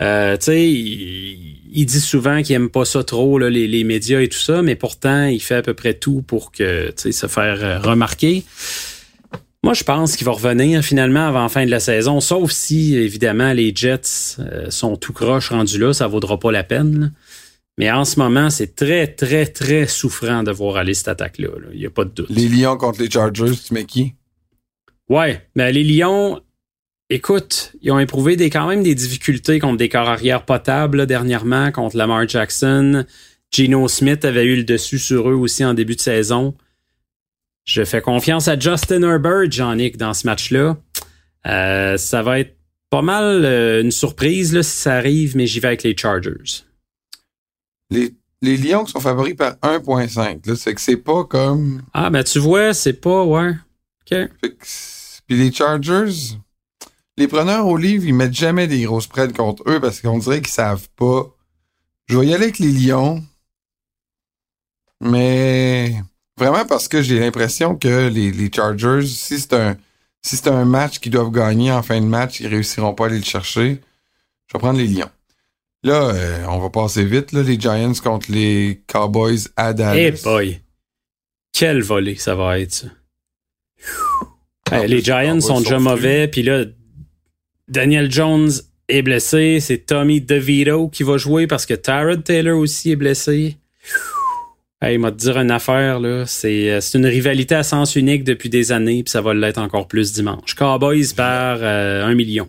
Euh, tu sais, il, dit souvent qu'il aime pas ça trop, là, les, les, médias et tout ça, mais pourtant, il fait à peu près tout pour que, tu sais, se faire euh, remarquer. Moi, je pense qu'il va revenir finalement avant la fin de la saison, sauf si, évidemment, les Jets euh, sont tout croche rendus là, ça vaudra pas la peine. Mais en ce moment, c'est très, très, très souffrant de voir aller cette attaque-là. Il n'y a pas de doute. Les Lions contre les Chargers, tu mets qui? Ouais, mais les Lions, écoute, ils ont éprouvé des, quand même des difficultés contre des corps arrière potables dernièrement, contre Lamar Jackson. Geno Smith avait eu le dessus sur eux aussi en début de saison. Je fais confiance à Justin Herbert, Jean-Nic, dans ce match-là. Euh, ça va être pas mal euh, une surprise là, si ça arrive, mais j'y vais avec les Chargers. Les, les Lions sont favoris par 1.5. C'est que c'est pas comme. Ah, ben tu vois, c'est pas, ouais. OK. Puis les Chargers, les preneurs au livre, ils mettent jamais des grosses spreads contre eux parce qu'on dirait qu'ils savent pas. Je vais y aller avec les Lions. Mais vraiment parce que j'ai l'impression que les, les Chargers, si c'est un si c'est un match qu'ils doivent gagner en fin de match, ils réussiront pas à aller le chercher. Je vais prendre les Lions. Là, euh, on va passer vite, là, les Giants contre les Cowboys à Dallas. Eh boy! Quel volée ça va être, ça. Hey, les Giants sont déjà mauvais, puis là, Daniel Jones est blessé, c'est Tommy DeVito qui va jouer parce que Tyrod Taylor aussi est blessé. Hey, il m'a dire une affaire, là. C'est, euh, c'est une rivalité à sens unique depuis des années, puis ça va l'être encore plus dimanche. Cowboys par euh, un million.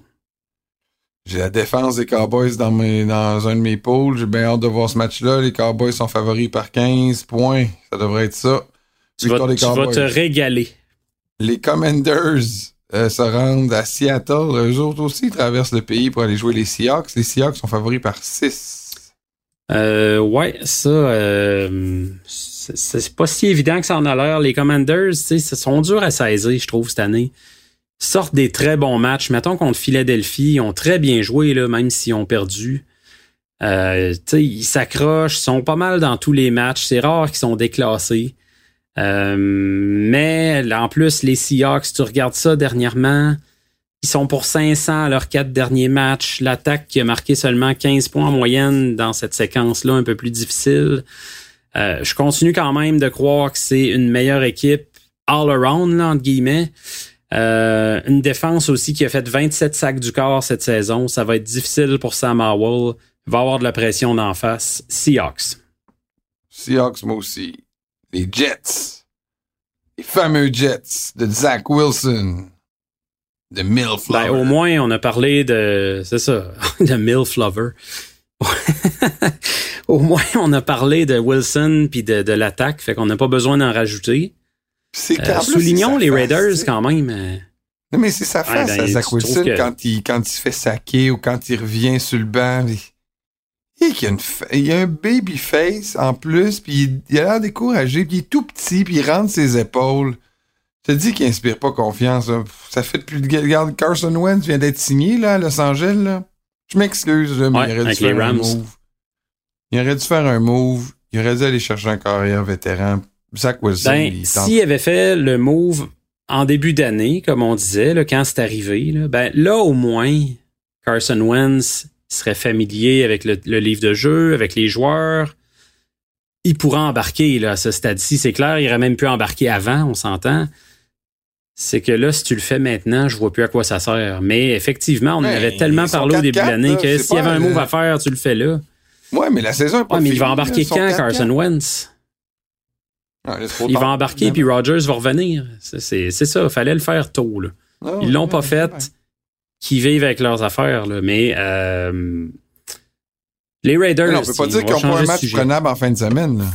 J'ai la défense des Cowboys dans, mes, dans un de mes pools. J'ai bien hâte de voir ce match-là. Les Cowboys sont favoris par 15 points. Ça devrait être ça. Tu, vas, tu vas, te régaler. Les Commanders euh, se rendent à Seattle. Eux autres aussi traversent le pays pour aller jouer les Seahawks. Les Seahawks sont favoris par 6. Euh, ouais, ça, euh, c'est pas si évident que ça en a l'air. Les Commanders, tu sais, sont durs à saisir, je trouve, cette année. sortent des très bons matchs. Mettons contre Philadelphie, ils ont très bien joué, là, même s'ils ont perdu. Euh, ils s'accrochent, sont pas mal dans tous les matchs. C'est rare qu'ils sont déclassés. Euh, mais en plus, les Seahawks, tu regardes ça dernièrement, ils sont pour 500 à leurs quatre derniers matchs. L'attaque qui a marqué seulement 15 points en moyenne dans cette séquence-là, un peu plus difficile. Euh, je continue quand même de croire que c'est une meilleure équipe all around, là, entre guillemets. Euh, une défense aussi qui a fait 27 sacs du corps cette saison. Ça va être difficile pour Sam Howell. Va avoir de la pression d'en face. Seahawks. Seahawks, moi aussi. Les Jets. Les fameux Jets de Zach Wilson. De MILF ben, au moins, on a parlé de. C'est ça, de MILF Lover. au moins, on a parlé de Wilson puis de, de l'attaque, fait qu'on n'a pas besoin d'en rajouter. Euh, soulignons les Raiders quand même. Euh. Non, mais c'est sa face, ben, Zach Wilson, quand, il, quand il se fait saquer ou quand il revient sur le banc. Il, il, a, une, il a un baby face en plus, puis il, a l'air découragé, puis il est tout petit, puis il rentre ses épaules. Je te dis qu'il inspire pas confiance. Ça fait depuis le Regarde, Carson Wentz vient d'être signé là, à Los Angeles. Là. Je m'excuse, mais il aurait dû faire un move. Il aurait dû faire un move. Il aurait dû aller chercher un carrière vétéran. Zach Wilson. Ben, s'il avait fait le move en début d'année, comme on disait, là, quand c'est arrivé, là, ben là au moins, Carson Wentz serait familier avec le, le livre de jeu, avec les joueurs. Il pourrait embarquer là, à ce stade-ci. C'est clair, il aurait même pu embarquer avant, on s'entend c'est que là, si tu le fais maintenant, je vois plus à quoi ça sert. Mais effectivement, on en avait tellement parlé au début de l'année que s'il y avait un move à faire, tu le fais là. Ouais, mais la saison est pas ouais, mais il va embarquer quand, Carson Wentz? il va embarquer, puis Rogers va revenir. C'est ça, fallait le faire tôt. Là. Ah, Ils l'ont pas fait. Qui vivent avec leurs affaires, là. mais euh, les Raiders. on peut pas dire qu'ils ont pas un match prenable en fin de semaine. Là.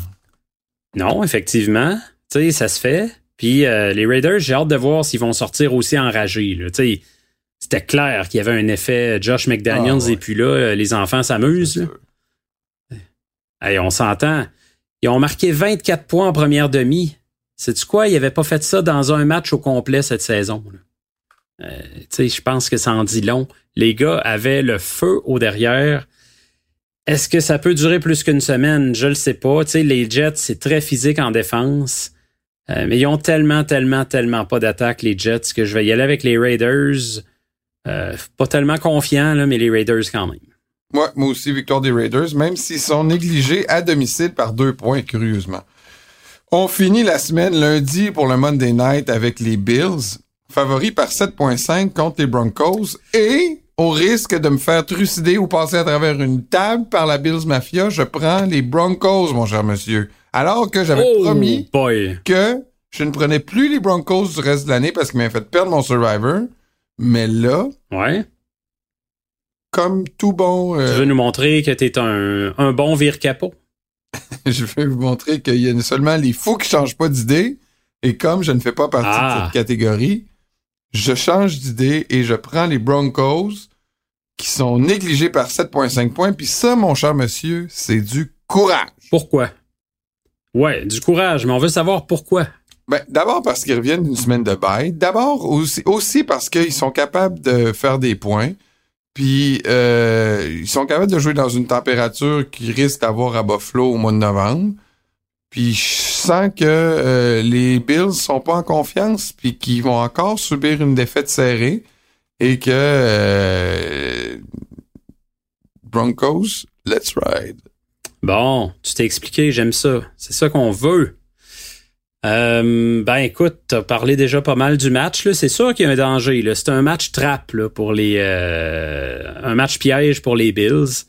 Non, effectivement. Tu sais, ça se fait. Puis euh, les Raiders, j'ai hâte de voir s'ils vont sortir aussi enragés. C'était clair qu'il y avait un effet Josh McDaniels ah, et puis là, euh, les enfants s'amusent. on s'entend. Ils ont marqué 24 points en première demi. Sais-tu quoi? Ils n'avaient pas fait ça dans un match au complet cette saison. Euh, je pense que ça en dit long. Les gars avaient le feu au derrière. Est-ce que ça peut durer plus qu'une semaine? Je le sais pas. les Jets, c'est très physique en défense. Euh, mais ils ont tellement, tellement, tellement pas d'attaque, les Jets, que je vais y aller avec les Raiders. Euh, pas tellement confiant, là, mais les Raiders quand même. Moi aussi, victoire des Raiders, même s'ils sont négligés à domicile par deux points, curieusement. On finit la semaine lundi pour le Monday Night avec les Bills, favoris par 7.5 contre les Broncos, et au risque de me faire trucider ou passer à travers une table par la Bills Mafia, je prends les Broncos, mon cher monsieur. Alors que j'avais oh, promis que je ne prenais plus les Broncos du reste de l'année parce qu'ils m'avaient fait perdre mon Survivor. Mais là, ouais. comme tout bon... Euh, tu veux nous montrer que t'es un, un bon vire-capot? je vais vous montrer qu'il y a seulement les fous qui changent pas d'idée. Et comme je ne fais pas partie de ah. cette catégorie, je change d'idée et je prends les Broncos qui sont négligés par 7,5 points. Puis ça, mon cher monsieur, c'est du courage. Pourquoi? Ouais, du courage, mais on veut savoir pourquoi. Ben, d'abord parce qu'ils reviennent d'une semaine de bail. D'abord aussi, parce qu'ils sont capables de faire des points. Puis euh, ils sont capables de jouer dans une température qui risque d'avoir à Buffalo au mois de novembre. Puis je sens que euh, les Bills sont pas en confiance, puis qu'ils vont encore subir une défaite serrée et que euh, Broncos, let's ride. Bon, tu t'es expliqué, j'aime ça. C'est ça qu'on veut. Euh, ben écoute, t'as parlé déjà pas mal du match. C'est sûr qu'il y a un danger. C'est un match trap là, pour les euh, un match piège pour les Bills.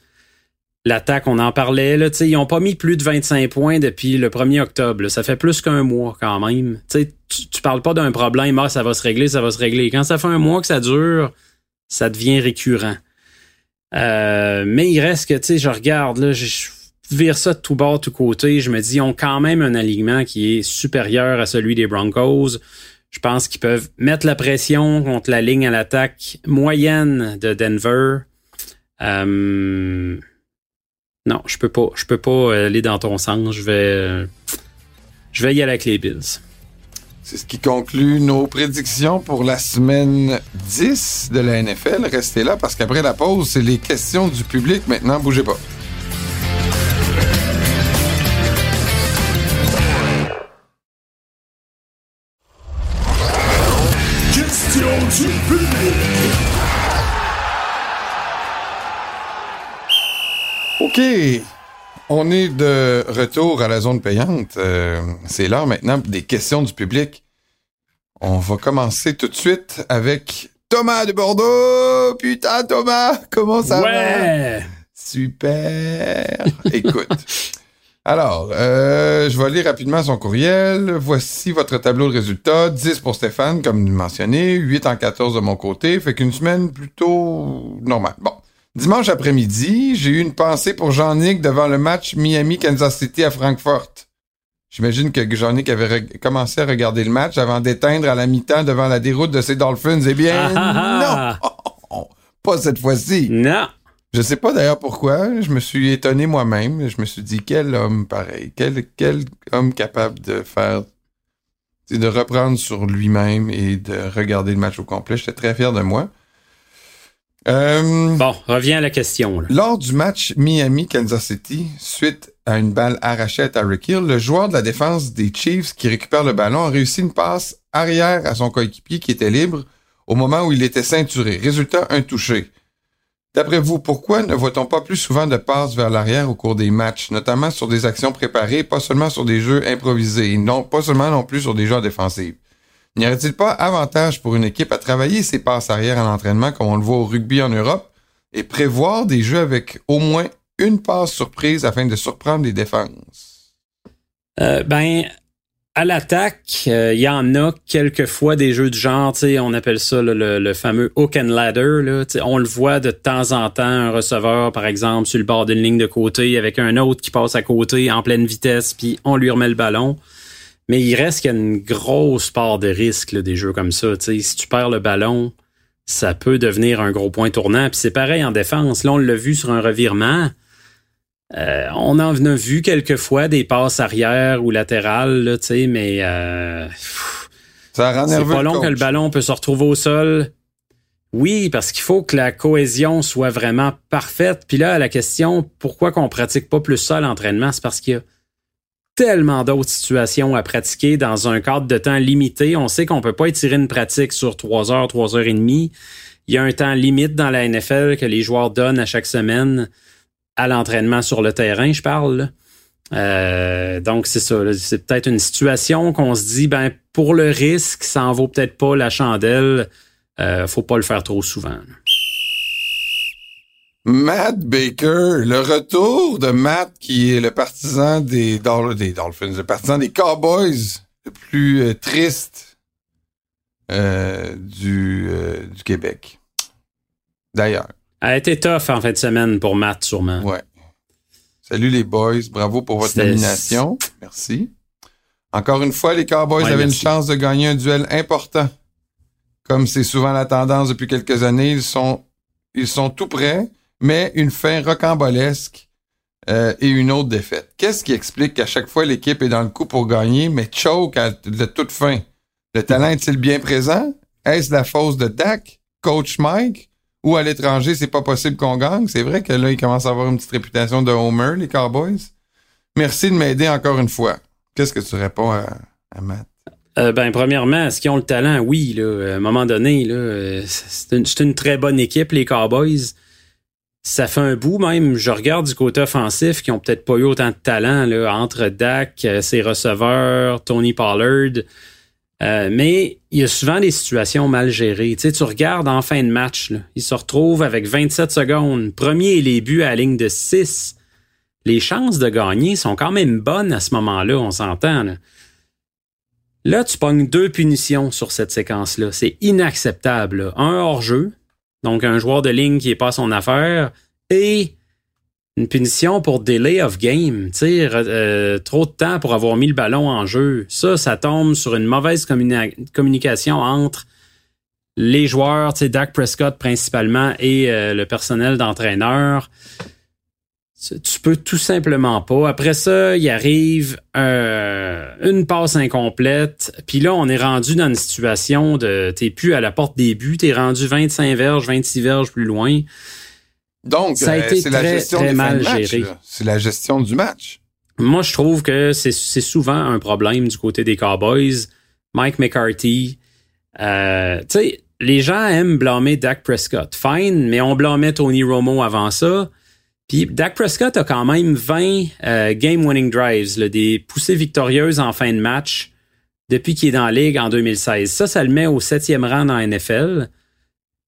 L'attaque, on en parlait. Là, ils n'ont pas mis plus de 25 points depuis le 1er octobre. Ça fait plus qu'un mois quand même. tu, tu parles pas d'un problème, ah, ça va se régler, ça va se régler. Quand ça fait un mois que ça dure, ça devient récurrent. Euh, mais il reste que, tu sais, je regarde, là, je, vire ça de tout bord, tout côté. Je me dis, ils ont quand même un alignement qui est supérieur à celui des Broncos. Je pense qu'ils peuvent mettre la pression contre la ligne à l'attaque moyenne de Denver. Euh, non, je peux pas. Je peux pas aller dans ton sens. Je vais, je vais y aller avec les Bills. C'est ce qui conclut nos prédictions pour la semaine 10 de la NFL. Restez là parce qu'après la pause, c'est les questions du public. Maintenant, bougez pas. OK. On est de retour à la zone payante. Euh, c'est l'heure maintenant des questions du public. On va commencer tout de suite avec Thomas de Bordeaux. Putain, Thomas, comment ça ouais. va? Super. Écoute. Alors, euh, je vais lire rapidement son courriel. Voici votre tableau de résultats. 10 pour Stéphane, comme mentionné. 8 en 14 de mon côté. Fait qu'une semaine plutôt normale. Bon. Dimanche après-midi, j'ai eu une pensée pour Jean-Nic devant le match Miami-Kansas City à Francfort. J'imagine que Jean-Nic avait commencé à regarder le match avant d'éteindre à la mi-temps devant la déroute de ses Dolphins. Eh bien, Ah, non! Pas cette fois-ci. Non. Je sais pas d'ailleurs pourquoi. Je me suis étonné moi-même. Je me suis dit, quel homme pareil. Quel, quel homme capable de faire... de reprendre sur lui-même et de regarder le match au complet. J'étais très fier de moi. Euh, Bon, reviens à la question. là. lors du match Miami-Kansas City, suite à une balle arrachée à Tyreek Hill, le joueur de la défense des Chiefs qui récupère le ballon a réussi une passe arrière à son coéquipier qui était libre au moment où il était ceinturé. Résultat, un touché. D'après vous, pourquoi ne voit-on pas plus souvent de passes vers l'arrière au cours des matchs, notamment sur des actions préparées, pas seulement sur des jeux improvisés, non pas seulement non plus sur des jeux défensifs? N'y aurait-il pas avantage pour une équipe à travailler ses passes arrière à l'entraînement comme on le voit au rugby en Europe et prévoir des jeux avec au moins une passe surprise afin de surprendre les défenses? Euh, ben, à l'attaque, euh, il y en a quelquefois des jeux du genre, on appelle ça le, fameux hook and ladder. Là, on le voit de temps en temps, un receveur, par exemple, sur le bord d'une ligne de côté, avec un autre qui passe à côté en pleine vitesse, puis on lui remet le ballon. Mais il reste qu'il y a une grosse part de risque là, des jeux comme ça. Tu sais, si tu perds le ballon, ça peut devenir un gros point tournant. Puis c'est pareil en défense. Là, on l'a vu sur un revirement. Euh, on en a vu quelques fois des passes arrière ou latérales, là, tu sais, mais euh, Ça rend c'est pas long que le ballon peut se retrouver au sol. Oui, parce qu'il faut que la cohésion soit vraiment parfaite. Puis là, la question, pourquoi qu'on pratique pas plus ça à l'entraînement, c'est parce qu'il y a tellement d'autres situations à pratiquer dans un cadre de temps limité. On sait qu'on peut pas étirer une pratique sur trois heures, trois heures et demie. Il y a un temps limite dans la NFL que les joueurs donnent à chaque semaine à l'entraînement sur le terrain, je parle. Euh, donc c'est ça. C'est peut-être une situation qu'on se dit, ben pour le risque, ça en vaut peut-être pas la chandelle. Euh, faut pas le faire trop souvent. Matt Baker, le retour de Matt qui est le partisan des, Dol- des Dolphins, le partisan des Cowboys, le plus euh, triste euh, du, euh, du Québec. D'ailleurs, A été tough en fin de semaine pour Matt, sûrement. ouais. Salut les boys, bravo pour votre nomination. Merci. Encore une fois, les Cowboys Ouais, avaient une chance de gagner un duel important. Comme c'est souvent la tendance depuis quelques années, ils sont, ils sont tout prêts, mais une fin rocambolesque euh, et une autre défaite. Qu'est-ce qui explique qu'à chaque fois l'équipe est dans le coup pour gagner, mais choke à de toute fin? Le talent est-il bien présent? Est-ce la fausse de Dak, coach Mike? Ou à l'étranger, c'est pas possible qu'on gagne? C'est vrai que là, ils commencent à avoir une petite réputation de Homer, les Cowboys. Merci de m'aider encore une fois. Qu'est-ce que tu réponds à, Matt? Euh, ben, premièrement, est-ce qu'ils ont le talent? Oui, là, à un moment donné, là, c'est une, très bonne équipe, les Cowboys. Ça fait un bout même. Je regarde du côté offensif qui ont peut-être pas eu autant de talent là, entre Dak, euh, ses receveurs, Tony Pollard. Euh, mais il y a souvent des situations mal gérées. Tu, sais, tu regardes en fin de match, là, se retrouvent avec 27 secondes. Premier et les buts à la ligne de 6 les chances de gagner sont quand même bonnes à ce moment-là, on s'entend. Là. tu pognes deux punitions sur cette séquence-là. C'est inacceptable. Un hors-jeu, donc un joueur de ligne qui est pas son affaire, et une punition pour delay of game. Euh, trop de temps pour avoir mis le ballon en jeu. Ça, ça tombe sur une mauvaise communication entre les joueurs, Dak Prescott principalement, et euh, le personnel d'entraîneur. Tu peux tout simplement pas. Après ça, il arrive euh, une passe incomplète. Puis là, on est rendu dans une situation de t'es plus à la porte des buts, t'es rendu 25 verges, 26 verges plus loin. Donc, ça a euh, été très, la gestion très mal géré. C'est la gestion du match. Moi, je trouve que c'est souvent un problème du côté des Cowboys. Mike McCarthy, euh, tu sais, les gens aiment blâmer Dak Prescott. Fine, mais on blâmait Tony Romo avant ça. Dak Prescott a quand même 20 euh, game-winning drives, des poussées victorieuses en fin de match depuis qu'il est dans la ligue en 2016. Ça, ça le met au septième rang dans NFL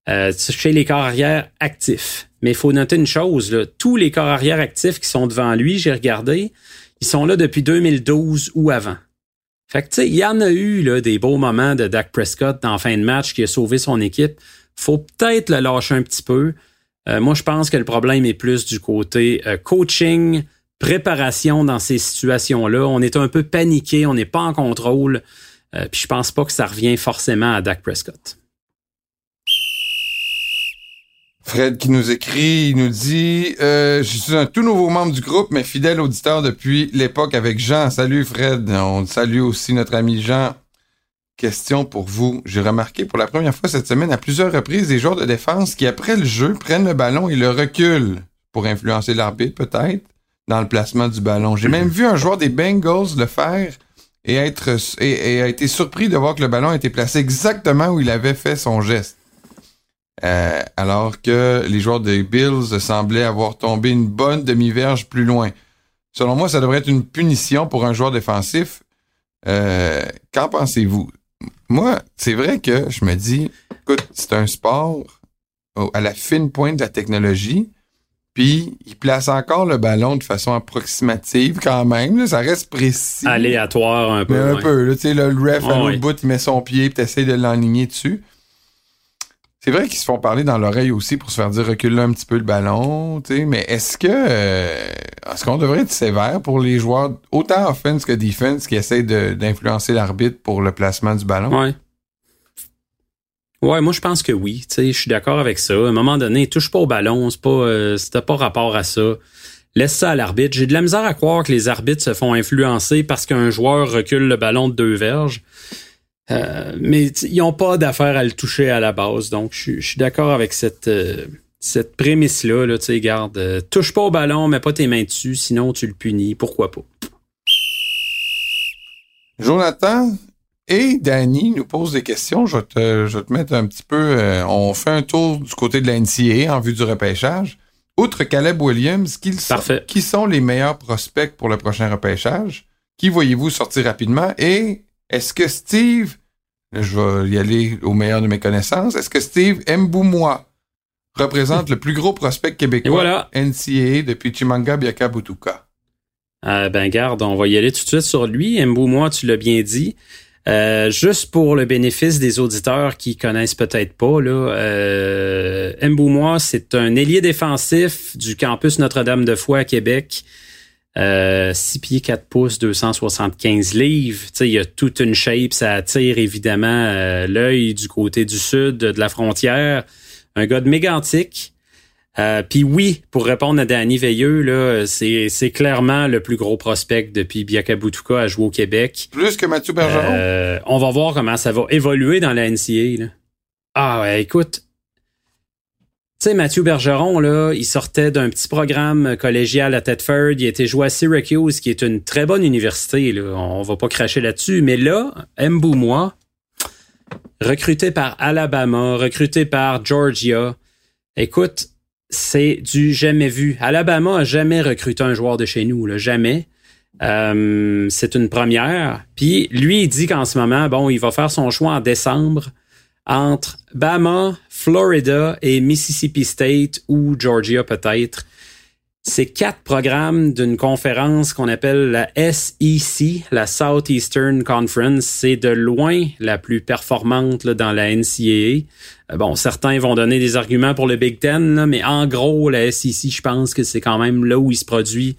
euh, chez les corps arrière actifs. Mais il faut noter une chose, tous les corps arrière actifs qui sont devant lui, j'ai regardé, ils sont là depuis 2012 ou avant. Fait que tu sais, il y en a eu là, des beaux moments de Dak Prescott en fin de match qui a sauvé son équipe. Faut peut-être le lâcher un petit peu. Euh, moi, je pense que le problème est plus du côté euh, coaching, préparation dans ces situations-là. On est un peu paniqué, on n'est pas en contrôle. Euh, puis je pense pas que ça revient forcément à Dak Prescott. Fred qui nous écrit, il nous dit Je suis un tout nouveau membre du groupe, mais fidèle auditeur depuis l'époque avec Jean. Salut Fred. On salue aussi notre ami Jean Question pour vous. J'ai remarqué pour la première fois cette semaine à plusieurs reprises des joueurs de défense qui, après le jeu, prennent le ballon et le reculent pour influencer l'arbitre, peut-être, dans le placement du ballon. J'ai même vu un joueur des Bengals le faire et a été surpris de voir que le ballon a été placé exactement où il avait fait son geste. Euh, alors que les joueurs des Bills semblaient avoir tombé une bonne demi-verge plus loin. Selon moi, ça devrait être une punition pour un joueur défensif. Euh, qu'en pensez-vous? Moi, c'est vrai que je me dis, écoute, c'est un sport à la fine pointe de la technologie, puis il place encore le ballon de façon approximative quand même. ça reste précis. Aléatoire un peu. un peu. tu sais, le ref à l'autre bout, il met son pied, puis t'essayes de l'enligner dessus. C'est vrai qu'ils se font parler dans l'oreille aussi pour se faire dire recule un petit peu le ballon, mais est-ce que euh, est-ce qu'on devrait être sévère pour les joueurs autant offense que defense qui essayent d'influencer l'arbitre pour le placement du ballon? Ouais. Ouais, moi je pense que oui. Je suis d'accord avec ça. À un moment donné, touche pas au ballon, c'est pas, euh, pas rapport à ça. Laisse ça à l'arbitre. J'ai de la misère à croire que les arbitres se font influencer parce qu'un joueur recule le ballon de deux verges. Euh, mais ils n'ont pas d'affaire à le toucher à la base. Donc, je, suis d'accord avec cette, euh, cette prémisse-là. Là, tu sais, garde, euh, touche pas au ballon, mets pas tes mains dessus, sinon tu le punis. Pourquoi pas? Jonathan et Danny nous posent des questions. Je vais te, je te mettre un petit peu... on fait un tour du côté de la NCA en vue du repêchage. Outre Caleb Williams, qui sont, qui sont les meilleurs prospects pour le prochain repêchage? Qui voyez-vous sortir rapidement? Et est-ce que Steve, je vais y aller au meilleur de mes connaissances, est-ce que Steve Mboumois représente le plus gros prospect québécois voilà. NCAA depuis Chimanga Biakabutuka? Euh, ben garde, on va y aller tout de suite sur lui. Mboumois, tu l'as bien dit. Euh, juste pour le bénéfice des auditeurs qui connaissent peut-être pas, là, euh, Mboumois, c'est un ailier défensif du campus Notre-Dame de Foix à Québec. Euh, 6 pieds 4 pouces, 275 livres. Il y a toute une shape, ça attire évidemment euh, l'œil du côté du sud de la frontière. Un gars de mégantique. Euh, Puis oui, pour répondre à Danny Veilleux, là, c'est, c'est clairement le plus gros prospect depuis Biakabutuka à jouer au Québec. Plus que Mathieu Bergeron? Euh, on va voir comment ça va évoluer dans la NCA. Là. Ah ouais, écoute. Mathieu Bergeron, il sortait d'un petit programme collégial à Tedford. Il était joué à Syracuse, qui est une très bonne université. Là. On va pas cracher là-dessus. Mais là, Mboumois, recruté par Alabama, recruté par Georgia. Écoute, c'est du jamais vu. Alabama a jamais recruté un joueur de chez nous, jamais. Euh, c'est une première. Puis lui, il dit qu'en ce moment, bon, il va faire son choix en décembre entre Bama, Florida et Mississippi State ou Georgia peut-être. C'est quatre programmes d'une conférence qu'on appelle la SEC, la Southeastern Conference. C'est de loin la plus performante là, dans la NCAA. Euh, bon, certains vont donner des arguments pour le Big Ten, là, mais en gros, la SEC, je pense que c'est quand même là où il se produit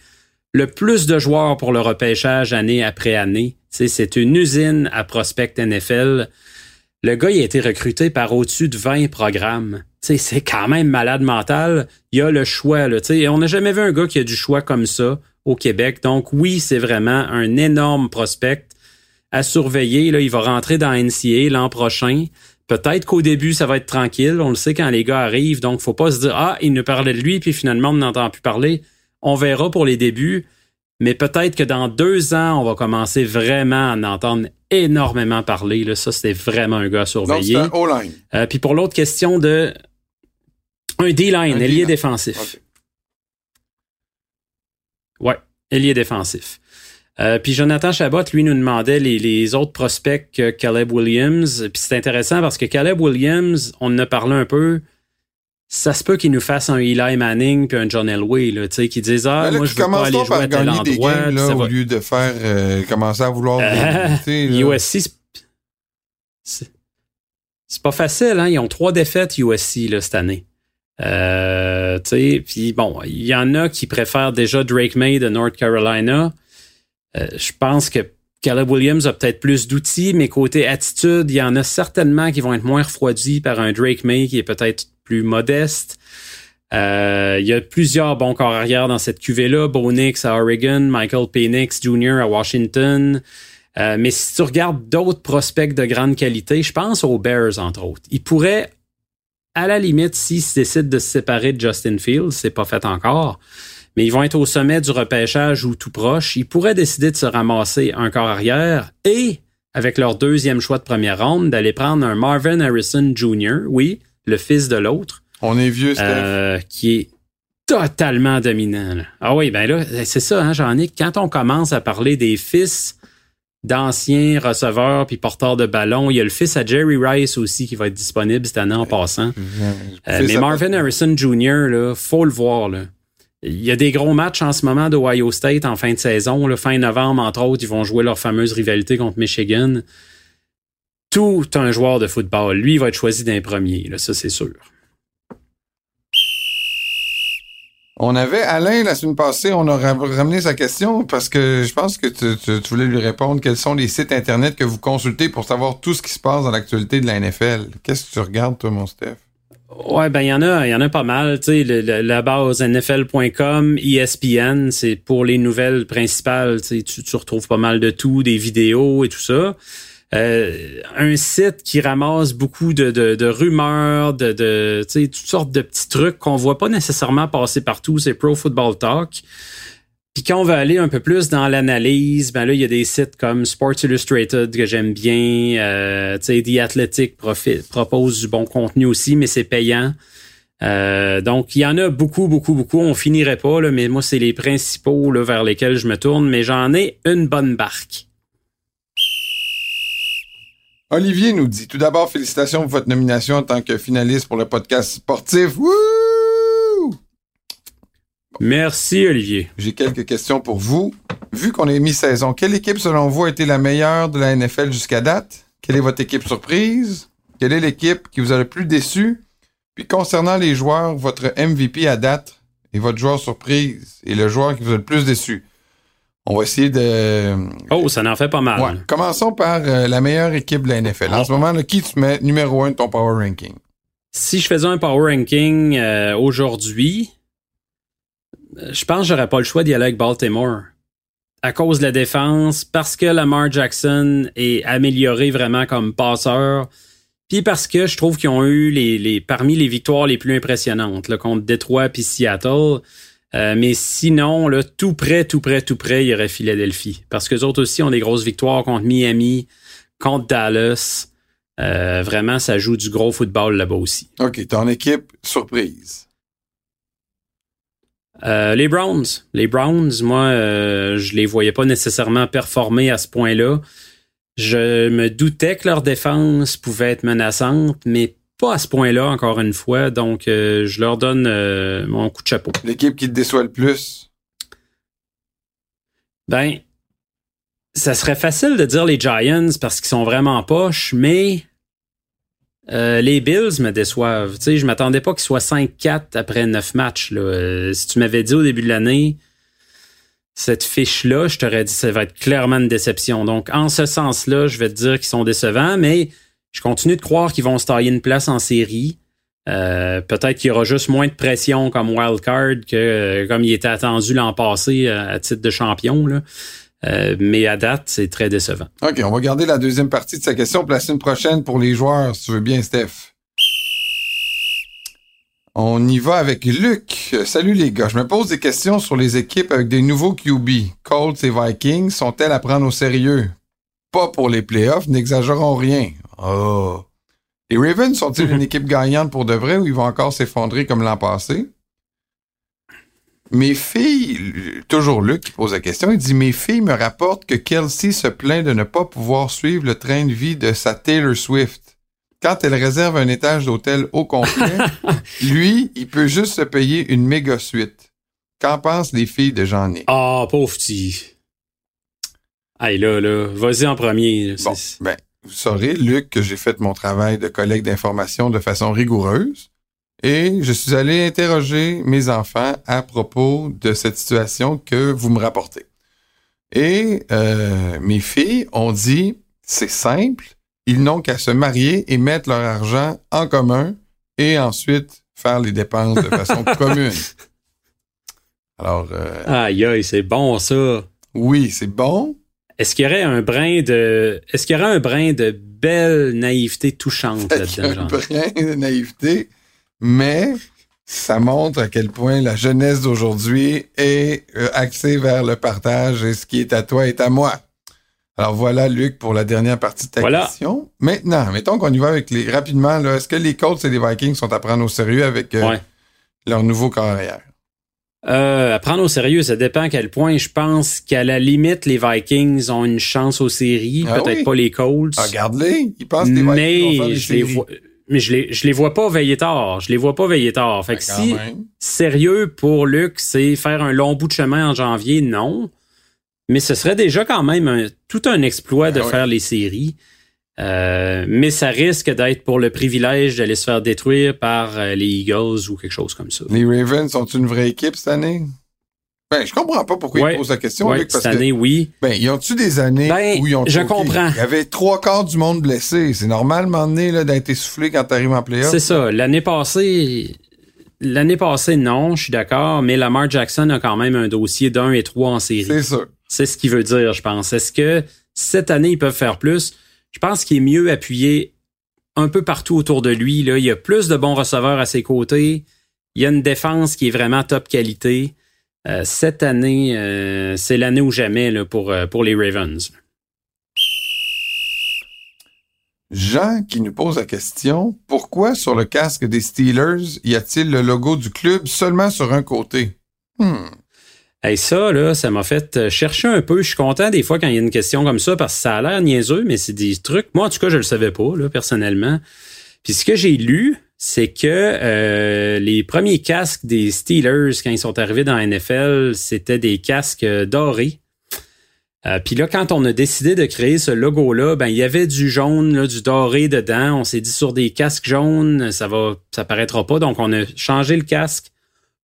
le plus de joueurs pour le repêchage année après année. C'est une usine à prospect NFL. Le gars, il a été recruté par au-dessus de 20 programmes. C'est quand même malade mental. Il a le choix. Là, on n'a jamais vu un gars qui a du choix comme ça au Québec. Donc oui, c'est vraiment un énorme prospect à surveiller. Là, il va rentrer dans NCA l'an prochain. Peut-être qu'au début, ça va être tranquille. On le sait quand les gars arrivent. Donc, faut pas se dire, ah, il nous parlait de lui, puis finalement, on n'entend plus parler. On verra pour les débuts. Mais peut-être que dans deux ans, on va commencer vraiment à en entendre énormément parler. Là. Ça, c'était vraiment un gars à surveiller. Donc, c'est un O-line. Euh, puis pour l'autre question de un D-line, ailier défensif. Ouais, ailier défensif. Euh, puis Jonathan Chabot, lui, nous demandait les, les autres prospects que Caleb Williams. Puis c'est intéressant parce que Caleb Williams, on en a parlé un peu. Ça se peut qu'il nous fasse un Eli Manning puis un John Elway, là, tu sais, qui disent ah là, moi je veux pas aller jouer à tel endroit. games là, au va- lieu de faire euh, commencer à vouloir Euh. USC, c'est- c'est c'est pas facile, hein? Ils ont trois défaites USC là, cette année. Euh, tu sais, puis bon, il y en a qui préfèrent déjà Drake May de North Carolina. Euh, je pense que Caleb Williams a peut-être plus d'outils, mais côté attitude, il y en a certainement qui vont être moins refroidis par un Drake May qui est peut-être plus modeste. Euh, il y a plusieurs bons corps arrière dans cette cuvée-là. Bo à Oregon, Michael Penix Jr. à Washington. Euh, mais si tu regardes d'autres prospects de grande qualité, je pense aux Bears, entre autres. Ils pourraient, à la limite, s'ils décident de se séparer de Justin Fields, c'est pas fait encore, mais ils vont être au sommet du repêchage ou tout proche, ils pourraient décider de se ramasser un corps arrière et, avec leur deuxième choix de première ronde, d'aller prendre un Marvin Harrison Jr., oui, le fils de l'autre, On est vieux, Steph. euh, qui est totalement dominant. là. Ah oui, ben là, c'est ça, hein, Jean-Nic. Quand on commence à parler des fils d'anciens receveurs puis porteurs de ballon, il y a le fils à Jerry Rice aussi qui va être disponible cette année en passant. Euh, mais Marvin Harrison Jr., là, faut le voir. Là. Il y a des gros matchs en ce moment d'Ohio State en fin de saison. Là, fin novembre, entre autres, ils vont jouer leur fameuse rivalité contre Michigan. Tout un joueur de football. Lui, va être choisi d'un premier, là, ça c'est sûr. On avait Alain la semaine passée, on a ra- ramené sa question parce que je pense que tu, tu- tu voulais lui répondre quels sont les sites internet que vous consultez pour savoir tout ce qui se passe dans l'actualité de la NFL. Qu'est-ce que tu regardes, toi, mon Steph? Ouais, ben il y en a, il y en a pas mal. Tu sais, le- le- la base NFL.com, ESPN, c'est pour les nouvelles principales. Tu retrouves pas mal de tout, des vidéos et tout ça. Euh, un site qui ramasse beaucoup de, rumeurs, de, toutes sortes de petits trucs qu'on voit pas nécessairement passer partout. C'est Pro Football Talk. Puis quand on veut aller un peu plus dans l'analyse, ben là, il y a des sites comme Sports Illustrated que j'aime bien. Euh, The Athletic propose du bon contenu aussi, mais c'est payant. Euh, donc, il y en a beaucoup, beaucoup, beaucoup. On finirait pas, là, mais moi, c'est les principaux vers lesquels je me tourne. Mais j'en ai une bonne barque. Olivier nous dit tout d'abord félicitations pour votre nomination en tant que finaliste pour le podcast sportif. Merci, Olivier. J'ai quelques questions pour vous. Vu qu'on est mi-saison, quelle équipe selon vous a été la meilleure de la NFL jusqu'à date? Quelle est votre équipe surprise? Quelle est l'équipe qui vous a le plus déçu? Puis concernant les joueurs, votre MVP à date et votre joueur surprise et le joueur qui vous a le plus déçu. On va essayer de... Oh, ça en fait pas mal. Ouais. Commençons par euh, la meilleure équipe de la NFL. En Oh. ce moment, là, qui tu mets numéro un de ton power ranking? si je faisais un power ranking euh, aujourd'hui, je pense que j'aurais pas le choix d'y aller avec Baltimore. À cause de la défense, parce que Lamar Jackson est amélioré vraiment comme passeur, puis parce que je trouve qu'ils ont eu les, les parmi les victoires les plus impressionnantes là, contre Detroit puis Seattle. Euh, mais sinon, là, tout près, tout près, tout près, il y aurait Philadelphie. Parce que les autres aussi ont des grosses victoires contre Miami, contre Dallas. Euh, vraiment, ça joue du gros football là-bas aussi. OK, ton équipe surprise. Euh, les Browns. Les Browns, moi, je les voyais pas nécessairement performer à ce point-là. Je me doutais que leur défense pouvait être menaçante, mais pas à ce point-là, encore une fois. Donc, euh, je leur donne euh, mon coup de chapeau. L'équipe qui te déçoit le plus? Ben, ça serait facile de dire les Giants parce qu'ils sont vraiment poches, mais euh, les Bills me déçoivent. Tu sais, je m'attendais pas qu'ils soient 5-4 après 9 matchs. Là. si tu m'avais dit au début de l'année, cette fiche-là, je t'aurais dit ça va être clairement une déception. Donc, en ce sens-là, je vais te dire qu'ils sont décevants, mais je continue de croire qu'ils vont se tailler une place en série. Euh, peut-être qu'il y aura juste moins de pression comme wildcard que euh, comme il était attendu l'an passé euh, à titre de champion. Mais à date, c'est très décevant. OK, on va garder la deuxième partie de sa question pour la semaine prochaine pour les joueurs, si tu veux bien, Steph. On y va avec Luc. Salut les gars. Je me pose des questions sur les équipes avec des nouveaux QB. Colts et Vikings sont-elles à prendre au sérieux? Pas pour les playoffs, n'exagérons rien. Oh. Les Ravens sont-ils une équipe gagnante pour de vrai ou ils vont encore s'effondrer comme l'an passé? Mes filles, toujours Luc qui pose la question, il dit Mes filles me rapportent que Kelsey se plaint de ne pas pouvoir suivre le train de vie de sa Taylor Swift. Quand elle réserve un étage d'hôtel au complet, lui, il peut juste se payer une méga suite. Qu'en pensent les filles de Jean-Nic? Ah, pauvre petit. Aïe là, là, vas-y en premier. Bon, ben, vous saurez, Luc, que j'ai fait mon travail de collègue d'information de façon rigoureuse et je suis allé interroger mes enfants à propos de cette situation que vous me rapportez. Et euh, mes filles ont dit, c'est simple, ils n'ont qu'à se marier et mettre leur argent en commun et ensuite faire les dépenses de façon commune. Alors... Euh, aïe, aïe, c'est bon ça. Oui, c'est bon, est-ce qu'il y aurait un brin de, est-ce qu'il y aurait un brin de belle naïveté touchante là-dedans? Un brin de naïveté, mais ça montre à quel point la jeunesse d'aujourd'hui est euh, axée vers le partage et ce qui est à toi est à moi. Alors voilà, Luc, pour la dernière partie de ta question. Maintenant, mettons qu'on y va avec les rapidement. Est-ce que les Colts et les Vikings sont à prendre au sérieux avec euh, leur nouveau carrière? Euh, à prendre au sérieux, ça dépend à quel point. Je pense qu'à la limite, les Vikings ont une chance aux séries, ah peut-être pas les Colts. Ah, regarde-les, ils pensent que les Vikings mais je les vois, mais je les, je les vois pas veiller tard. Je les vois pas veiller tard. Fait que ben, si sérieux pour Luc, c'est faire un long bout de chemin en janvier, non. Mais ce serait déjà quand même tout un exploit de ben faire les séries. Euh, mais ça risque d'être pour le privilège d'aller se faire détruire par euh, les Eagles ou quelque chose comme ça. Les Ravens sont une vraie équipe cette année? Ben, je comprends pas pourquoi ils posent la question. cette année, oui. Ben, ils ont-tu des années ben, où ils ont Je comprends. Il y avait trois quarts du monde blessé. C'est normal, donné, d'être essoufflé quand tu arrives en playoff. C'est ça. L'année passée, l'année passée, non, je suis d'accord, mais Lamar Jackson a quand même un dossier d'un et trois en série. C'est ça. C'est ce qu'il veut dire, je pense. Est-ce que cette année, ils peuvent faire plus? Je pense qu'il est mieux appuyé un peu partout autour de lui. Là. Il y a plus de bons receveurs à ses côtés. Il y a une défense qui est vraiment top qualité. Euh, cette année, euh, c'est l'année ou jamais pour, euh, pour les Ravens. Jean qui nous pose la question, pourquoi sur le casque des Steelers y a-t-il le logo du club seulement sur un côté? Hmm. Ça, ça m'a fait euh, chercher un peu. Je suis content des fois quand il y a une question comme ça parce que ça a l'air niaiseux, mais c'est des trucs. Moi, en tout cas, je le savais pas, là, personnellement. Puis ce que j'ai lu, c'est que euh, les premiers casques des Steelers, quand ils sont arrivés dans la NFL, c'était des casques euh, dorés. puis là, quand on a décidé de créer ce logo-là, ben il y avait du jaune, là, du doré dedans. On s'est dit sur des casques jaunes, ça va, ça paraîtra pas. Donc on a changé le casque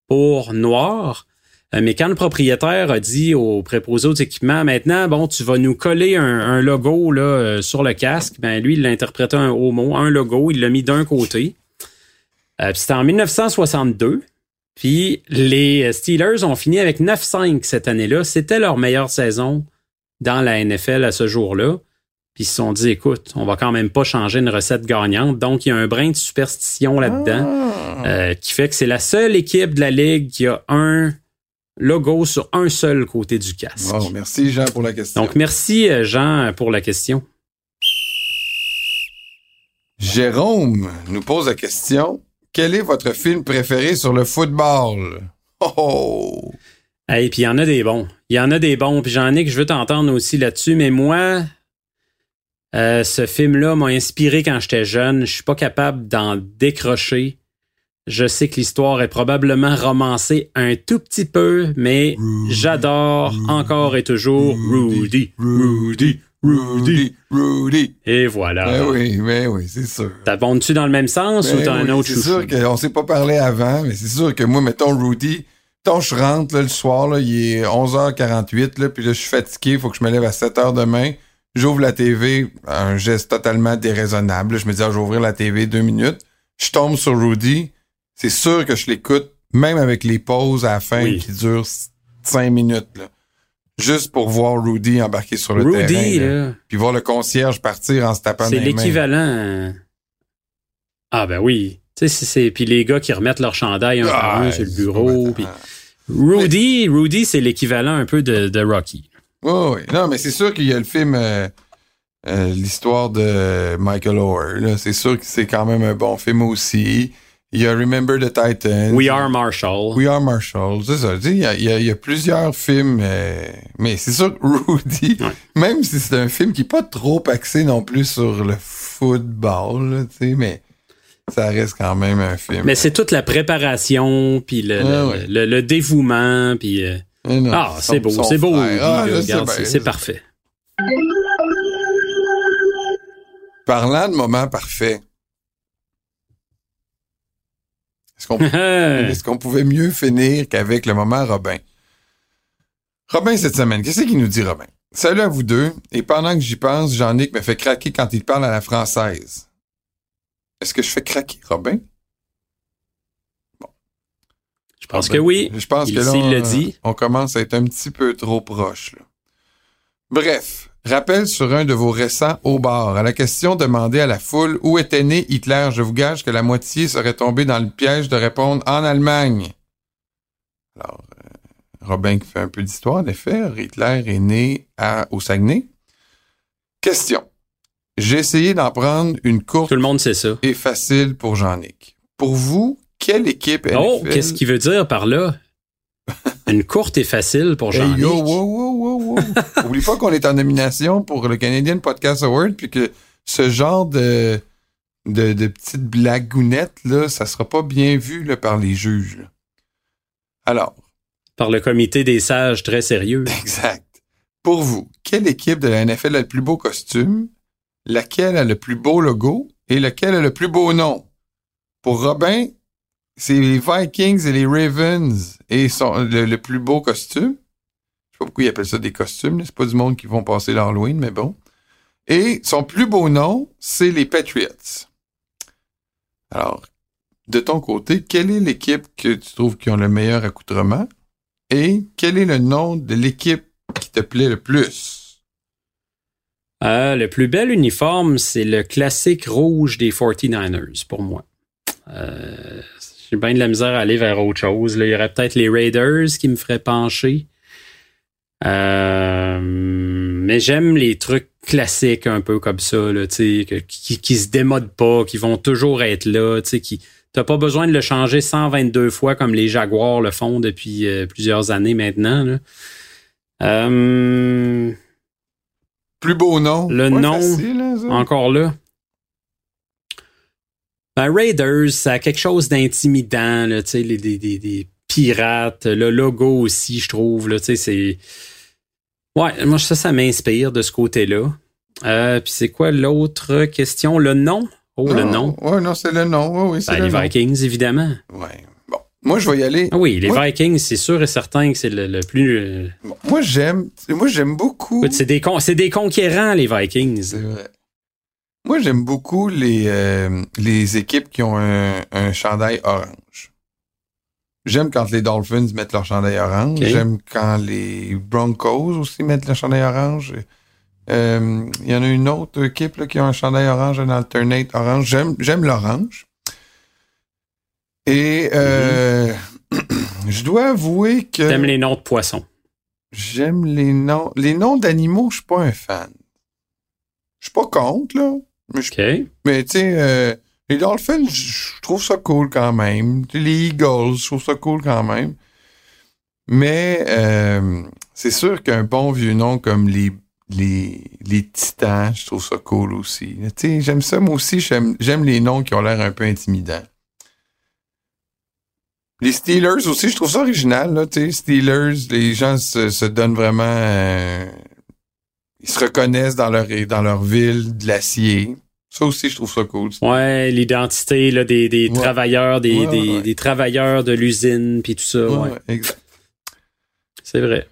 pour noir. Euh, mais quand le propriétaire a dit au préposé aux équipements, maintenant, bon, tu vas nous coller un, logo là, euh, sur le casque, ben lui, il l'a interprété un haut mot, un logo, il l'a mis d'un côté. Euh, puis c'était en 1962. Puis les Steelers ont fini avec 9-5 cette année-là. C'était leur meilleure saison dans la NFL à ce jour-là. Puis ils se sont dit, écoute, on va quand même pas changer une recette gagnante. Donc, il y a un brin de superstition là-dedans Ah. euh, qui fait que c'est la seule équipe de la Ligue qui a un logo sur un seul côté du casque. Wow, merci Jean pour la question. Donc, merci euh, Jean pour la question. Jérôme nous pose la question quel est votre film préféré sur le football? Oh, oh. Et puis il y en a des bons. Il y en a des bons. Puis j'en ai que je veux t'entendre aussi là-dessus. Mais moi, euh, ce film-là m'a inspiré quand j'étais jeune. Je suis pas capable d'en décrocher. Je sais que l'histoire est probablement romancée un tout petit peu, mais j'adore encore et toujours Rudy, Rudy, Rudy. Rudy. Et voilà. Ben oui, ben oui, c'est sûr. T'abondes-tu dans le même sens ou Ben t'as un autre C'est chouchou? sûr qu'on s'est pas parlé avant, mais c'est sûr que moi, mettons Rudy, quand je rentre là, le soir, là, il est 11h48, là, puis là, je suis fatigué, il faut que je me lève à 7h demain. J'ouvre la TV, un geste totalement déraisonnable. Je me dis, ah, je vais ouvrir la TV deux minutes. Je tombe sur Rudy. C'est sûr que je l'écoute, même avec les pauses à la fin Oui. qui durent cinq minutes. Là. Juste pour voir Rudy embarquer sur le Rudy, terrain. là. là, Puis voir le concierge partir en se tapant c'est l'équivalent. Ah ben oui. Tu sais, c'est- puis les gars qui remettent leur chandail un par un Ah, sur le bureau. puis. Rudy, Rudy, c'est l'équivalent un peu de, de Rocky. Oui, oui. Non, mais c'est sûr qu'il y a le film euh, euh, L'histoire de Michael Orr. C'est sûr que c'est quand même un bon film aussi. Il y a Remember the Titans? We Are Marshall. We Are Marshall. C'est ça. Il y a, il y a- il y a plusieurs films. euh, mais c'est sûr que Rudy, Ouais. même si c'est un film qui n'est pas trop axé non plus sur le football, là, tu sais, mais ça reste quand même un film. Mais c'est toute la préparation, puis le, Ouais, le, ouais. le- le dévouement, puis... euh, non, Ah, c'est beau, c'est beau. Ah, c'est- c'est parfait. Parlant de moments parfaits, est-ce qu'on pouvait mieux finir qu'avec le moment Robin? Robin, cette semaine, qu'est-ce qu'il nous dit, Robin? Salut à vous deux, et pendant que j'y pense, Jean-Nic me fait craquer quand il parle à la française. Est-ce que je fais craquer, Robin? Je pense que oui. Je pense Il- que là, on, le dit. on commence à être un petit peu trop proche. là. Bref, rappel sur un de vos récents au bar. À la question demandée à la foule où était né Hitler, je vous gage que la moitié serait tombée dans le piège de répondre en Allemagne. Alors, euh, Robin qui fait un peu d'histoire, en effet, Hitler est né à, au Saguenay. Question. J'ai essayé d'en prendre une courte Tout le monde sait ça. et facile pour Jean-Nic. Pour vous, quelle équipe Oh, NFL qu'est-ce qu'il veut dire par là? Une courte et facile pour Hey, jean yo, wow, wow, wow, wow. Oublie pas qu'on est en nomination pour le Canadian Podcast Award, puis que ce genre de, de, de petites blagounettes, là, ça sera pas bien vu là, par les juges. là. Alors, Par le comité des sages très sérieux. exact. Pour vous, quelle équipe de la NFL a le plus beau costume, laquelle a le plus beau logo et lequel a le plus beau nom? Pour Robin, c'est les Vikings et les Ravens et le, plus beau costume. Je sais pas pourquoi ils appellent ça des costumes. C'est pas du monde qui vont passer l'Halloween, mais bon. Et son plus beau nom, c'est les Patriots. Alors, de ton côté, quelle est l'équipe que tu trouves qui ont le meilleur accoutrement? Et quel est le nom de l'équipe qui te plaît le plus? Euh, le plus bel uniforme, c'est le classique rouge des 49ers, pour moi. Euh, J'ai bien de la misère à aller vers autre chose. là. Il y aurait peut-être les Raiders qui me feraient pencher. Euh, mais j'aime les trucs classiques un peu comme ça, là, qui, qui se démodent pas, qui vont toujours être là, qui t'as pas besoin de le changer 122 fois comme les Jaguars le font depuis euh, plusieurs années maintenant. là. Euh, Plus beau nom? Le nom, facile, hein, encore là. Ben, Raiders, ça a quelque chose d'intimidant, là, tu sais, les, pirates, le logo aussi, je trouve, là, tu sais, c'est... Ouais, moi, ça, ça m'inspire de ce côté-là. Euh, Puis c'est quoi l'autre question? Le nom? Oh, le nom. Oui, non, c'est le nom. Oui, oui, c'est Ben, le les nom. Vikings, évidemment. Ouais. Bon. Moi, je vais y aller. Ah oui, les Moi- Vikings, c'est sûr et certain que c'est le, le plus... euh, Bon, Moi, j'aime. Moi, j'aime beaucoup. C'est des, con- c'est des conquérants, les Vikings. C'est vrai. Moi, j'aime beaucoup les, euh, les équipes qui ont un, un chandail orange. J'aime quand les Dolphins mettent leur chandail orange. J'aime quand les Broncos aussi mettent le chandail orange. Euh, Il y en a une autre équipe là, qui a un chandail orange, un alternate orange. J'aime, j'aime l'orange. Et euh, je dois avouer que T'aimes les noms de poissons. j'aime les noms. Les noms d'animaux, je suis pas un fan. Je suis pas contre, là. Mais, tu sais, euh, les Dolphins, je trouve ça cool quand même. Les Eagles, je trouve ça cool quand même. Mais euh, c'est sûr qu'un bon vieux nom comme les, les, les Titans, je trouve ça cool aussi. Tu sais, j'aime ça, moi aussi, j'aime j'aime les noms qui ont l'air un peu intimidants. Les Steelers aussi, je trouve ça original, là, tu sais, Steelers, les gens se, se donnent vraiment... euh, ils se reconnaissent dans leur, dans leur ville de l'acier. Ça aussi, je trouve ça cool. Ouais, l'identité là, des, des Ouais. travailleurs, des, Ouais, des, ouais. des travailleurs de l'usine, puis tout ça. Ouais, exact. C'est vrai.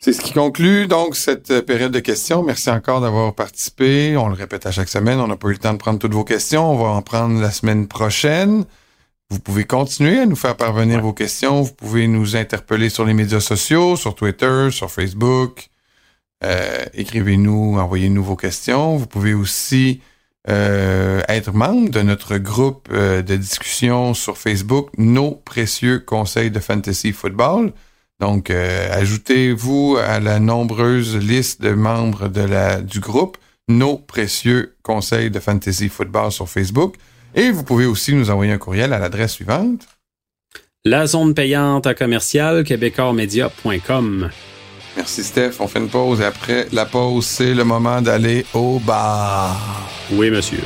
C'est ce qui conclut donc cette euh, période de questions. Merci encore d'avoir participé. On le répète à chaque semaine. On n'a pas eu le temps de prendre toutes vos questions. On va en prendre la semaine prochaine. Vous pouvez continuer à nous faire parvenir Ouais. vos questions. Vous pouvez nous interpeller sur les médias sociaux, sur Twitter, sur Facebook. Euh, Écrivez-nous, envoyez-nous vos questions. Vous pouvez aussi euh, être membre de notre groupe euh, de discussion sur Facebook, Nos précieux conseils de fantasy football. Donc, euh, ajoutez-vous à la nombreuse liste de membres de la, du groupe Nos précieux conseils de fantasy football sur Facebook. Et vous pouvez aussi nous envoyer un courriel à l'adresse suivante. La zone payante à commercial québécoismedia.com. Merci Steph, on fait une pause et après la pause, c'est le moment d'aller au bar. Oui, monsieur.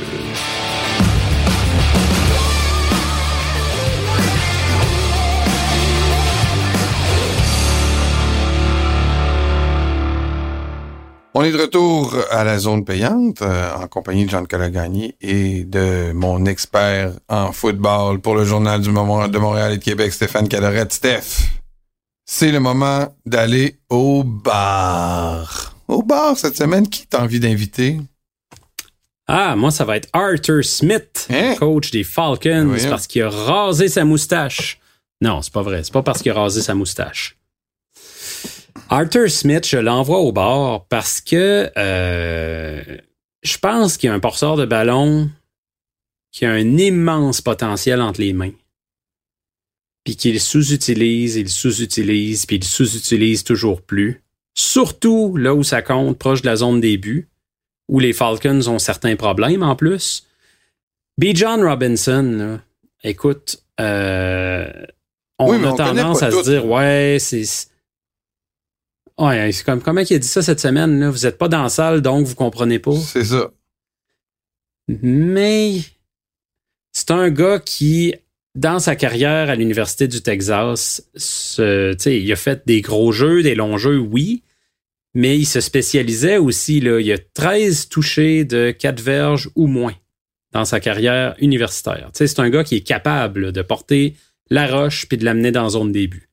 On est de retour à la zone payante euh, en compagnie de Jean-Nicolas Gagné et de mon expert en football pour le Journal du Moment de Montréal et de Québec, Stéphane Cadorette. Steph, c'est le moment d'aller au bar. Au bar cette semaine, qui t'a envie d'inviter? Ah, moi, ça va être Arthur Smith, Hein? coach des Falcons, parce qu'il a rasé sa moustache. Non, c'est pas vrai. C'est pas parce qu'il a rasé sa moustache. Arthur Smith, je l'envoie au bar parce que euh, je pense qu'il y a un porteur de ballon qui a un immense potentiel entre les mains. Puis qu'il sous-utilise, il sous-utilise, puis il sous-utilise toujours plus. Surtout là où ça compte, proche de la zone des buts où les Falcons ont certains problèmes en plus. B. John Robinson, là, écoute, euh, on Oui, a on tendance à tout. se dire, ouais, c'est. Ouais, c'est comme comment il a dit ça cette semaine, là? Vous n'êtes pas dans la salle, donc vous comprenez pas. C'est ça. Mais c'est un gars qui, dans sa carrière à l'Université du Texas, se, tu sais, il a fait des gros jeux, des longs jeux, oui, mais il se spécialisait aussi. Là, il a 13 touchés de 4 verges ou moins dans sa carrière universitaire. Tu sais, c'est un gars qui est capable de porter la roche puis de l'amener dans la zone début.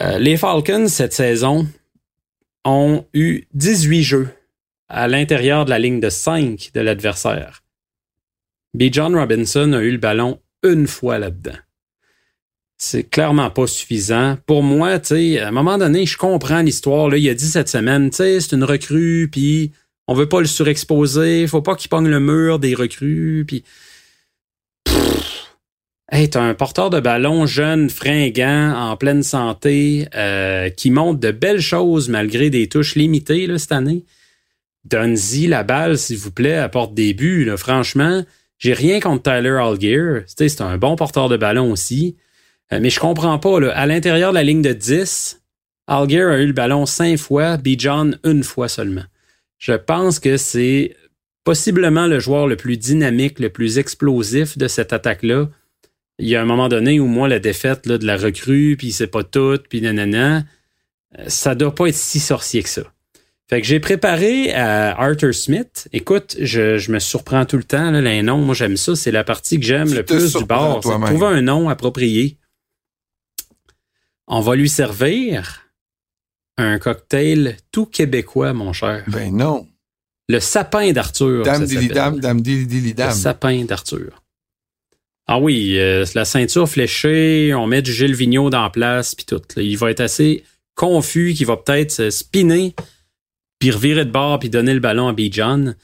Euh, les Falcons, cette saison, ont eu 18 jeux à l'intérieur de la ligne de 5 de l'adversaire. B. John Robinson a eu le ballon une fois là-dedans. C'est clairement pas suffisant. Pour moi, tu à un moment donné, je comprends l'histoire. Là, il a dit cette semaine, tu sais, c'est une recrue, puis on veut pas le surexposer, faut pas qu'il pogne le mur des recrues, puis. Hey, t'as un porteur de ballon jeune, fringant, en pleine santé, euh, qui montre de belles choses malgré des touches limitées là, cette année. Donne-y la balle, s'il vous plaît, apporte des buts. Là. Franchement, j'ai rien contre Tyler Algier. C'est un bon porteur de ballon aussi. Euh, mais je comprends pas. À l'intérieur de la ligne de 10, Algier a eu le ballon cinq fois, B. John une fois seulement. Je pense que c'est possiblement le joueur le plus dynamique, le plus explosif de cette attaque-là. Il y a un moment donné où moi, la défaite là, de la recrue, puis c'est pas tout, puis nanana, euh, ça doit pas être si sorcier que ça. Fait que j'ai préparé à Arthur Smith. Écoute, je, je me surprends tout le temps, là, les noms. Moi, j'aime ça. C'est la partie que j'aime le plus du. C'est toi-même. trouver un nom approprié. On va lui servir un cocktail tout québécois, mon cher. Ben non. Le sapin d'Arthur. Dame dilly dame, dame dilly dilly Le dame. sapin d'Arthur. Ah oui, euh, la ceinture fléchée, on met du Gilles Vigneault dans la place, puis tout. Il va être assez confus qu'il va peut-être se spinner, puis revirer de bord, puis donner le ballon à Bijan.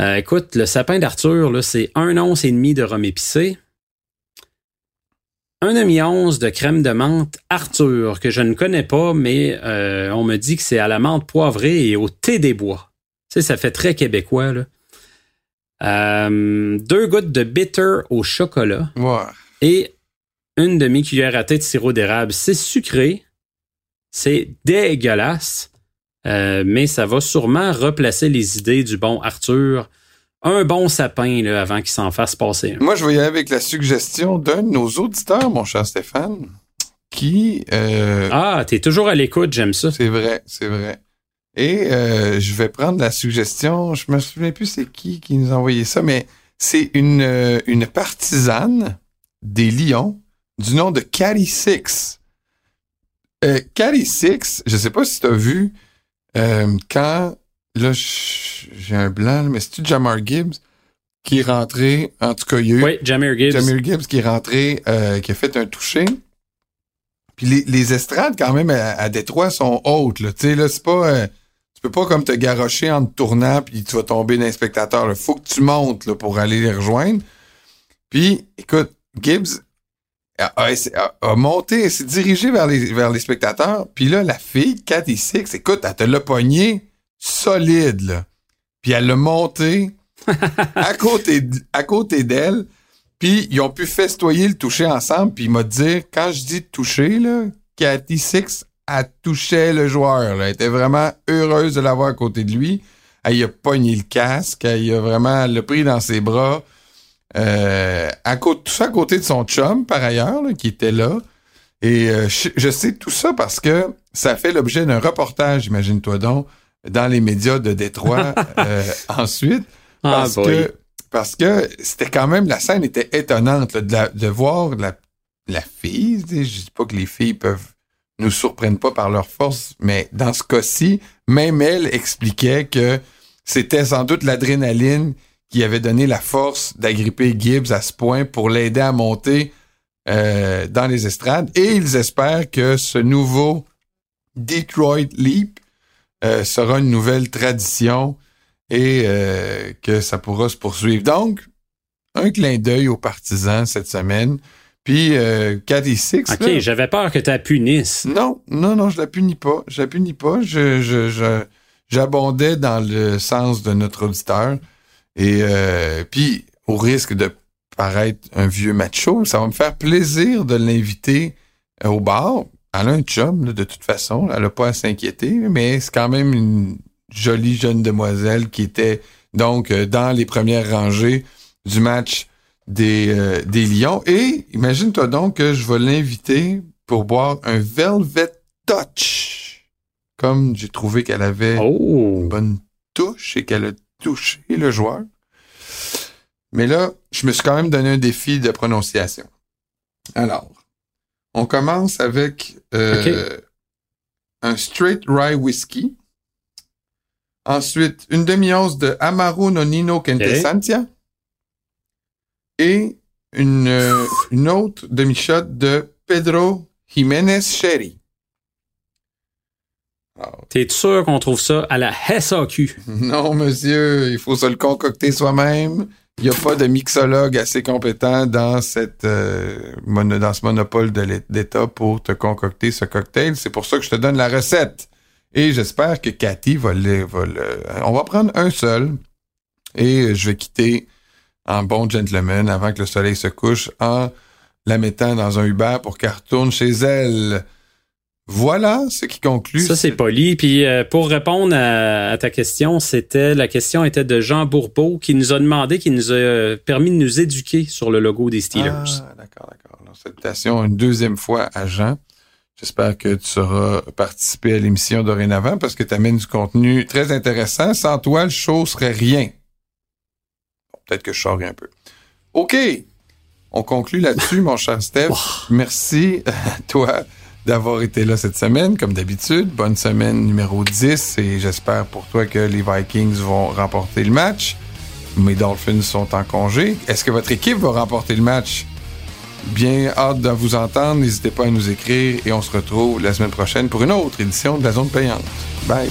Euh, écoute, le sapin d'Arthur, c'est un once et demi de rhum épicé, un demi-once de crème de menthe Arthur, que je ne connais pas, mais euh, on me dit que c'est à la menthe poivrée et au thé des bois. Tu sais, ça fait très québécois, là. Euh, deux gouttes de bitter au chocolat et une demi-cuillère à thé de sirop d'érable. C'est sucré, c'est dégueulasse, euh, mais ça va sûrement replacer les idées du bon Arthur. Un bon sapin là, avant qu'il s'en fasse passer. Moi, je vais y aller avec la suggestion d'un de nos auditeurs, mon cher Stéphane, qui... euh, Ah, t'es toujours à l'écoute, j'aime ça. C'est vrai, c'est vrai. Et euh, je vais prendre la suggestion, je me souviens plus c'est qui qui nous a envoyé ça, mais c'est une, euh, une partisane des Lions du nom de Carrie Six. Euh, Carrie Six, je sais pas si tu as vu euh, quand là j'ai un blanc, mais c'est-tu Jamar Gibbs qui est rentré, en tout cas il y a eu Oui, Jamir Gibbs. Jamir Gibbs qui est rentré, euh, qui a fait un toucher. Puis les, les estrades, quand même, à, à Détroit sont hautes. Là. Tu sais, là, c'est pas... tu peux pas comme te garrocher en te tournant puis tu vas tomber d'un spectateur. Il faut que tu montes là, pour aller les rejoindre. Puis, écoute, Gibbs a, a- a- monté, s'est dirigé vers les, vers les spectateurs. Puis là, la fille, Cathy Six, écoute, elle te l'a pogné solide, là. Puis elle l'a monté à côté, d- à côté d'elle. Puis ils ont pu festoyer le toucher ensemble. Puis il m'a dit, quand je dis toucher, là, Cathy Six, elle touchait le joueur. Là. Elle était vraiment heureuse de l'avoir à côté de lui. Elle y a pogné le casque. Elle y a vraiment l'a pris dans ses bras. Euh, à côté, tout ça à côté de son chum, par ailleurs, là, qui était là. Et euh, je, je sais tout ça parce que ça fait l'objet d'un reportage, imagine-toi donc, dans les médias de Détroit euh, ensuite. Ah, Parce que, parce que c'était quand même, la scène était étonnante là, de, la- de voir la, la fille. Je dis pas que les filles peuvent nous surprennent pas par leur force, mais dans ce cas-ci, même elle expliquait que c'était sans doute l'adrénaline qui avait donné la force d'agripper Gibbs à ce point pour l'aider à monter euh, dans les estrades. Et ils espèrent que ce nouveau Detroit Leap euh, sera une nouvelle tradition et euh, que ça pourra se poursuivre. Donc, un clin d'œil aux partisans cette semaine. Puis, euh, Cathy Six, OK, là, j'avais peur que tu punisses. non, non, non, je la punis pas. Je la punis pas. Je, je, je- j'abondais dans le sens de notre auditeur. Et euh, puis, au risque de paraître un vieux macho, ça va me faire plaisir de l'inviter euh, au bar. Elle a un chum, là, de toute façon. Elle a pas à s'inquiéter, mais c'est quand même une jolie jeune demoiselle qui était donc euh, dans les premières rangées du match des, euh, des Lions. Et imagine-toi donc que je vais l'inviter pour boire un Velvet Touch. Comme j'ai trouvé qu'elle avait Oh! une bonne touche et qu'elle a touché le joueur. Mais là, je me suis quand même donné un défi de prononciation. Alors, on commence avec euh, un straight rye whisky. Ensuite, une demi-once de Amaro Nonino Quintessentia. Et une, euh, une autre demi-shot de Pedro Jiménez Sherry. T'es sûr qu'on trouve ça à la SAQ? non, monsieur, il faut se le concocter soi-même. Il n'y a pas de mixologue assez compétent dans, cette, euh, mono- dans ce monopole d'État pour te concocter ce cocktail. C'est pour ça que je te donne la recette. Et j'espère que Cathy va le, va le- On va prendre un seul et je vais quitter en bon gentleman avant que le soleil se couche en la mettant dans un Uber pour qu'elle retourne chez elle. Voilà ce qui conclut. Ça, c'est poli. Puis euh, pour répondre à, à ta question, c'était la question était de Jean Bourbeau qui nous a demandé, qui nous a euh, permis de nous éduquer sur le logo des Steelers. Ah, d'accord, d'accord. Alors, salutations une deuxième fois à Jean. J'espère que tu sauras participer à l'émission dorénavant parce que tu amènes du contenu très intéressant. Sans toi, le show serait rien. Peut-être que je saurais un peu. OK. On conclut là-dessus, mon cher Steph. Merci à toi d'avoir été là cette semaine, comme d'habitude. Bonne semaine numéro 10 et j'espère pour toi que les Vikings vont remporter le match. Mes Dolphins sont en congé. Est-ce que votre équipe va remporter le match? Bien hâte de vous entendre. N'hésitez pas à nous écrire et on se retrouve la semaine prochaine pour une autre édition de la zone payante. Bye!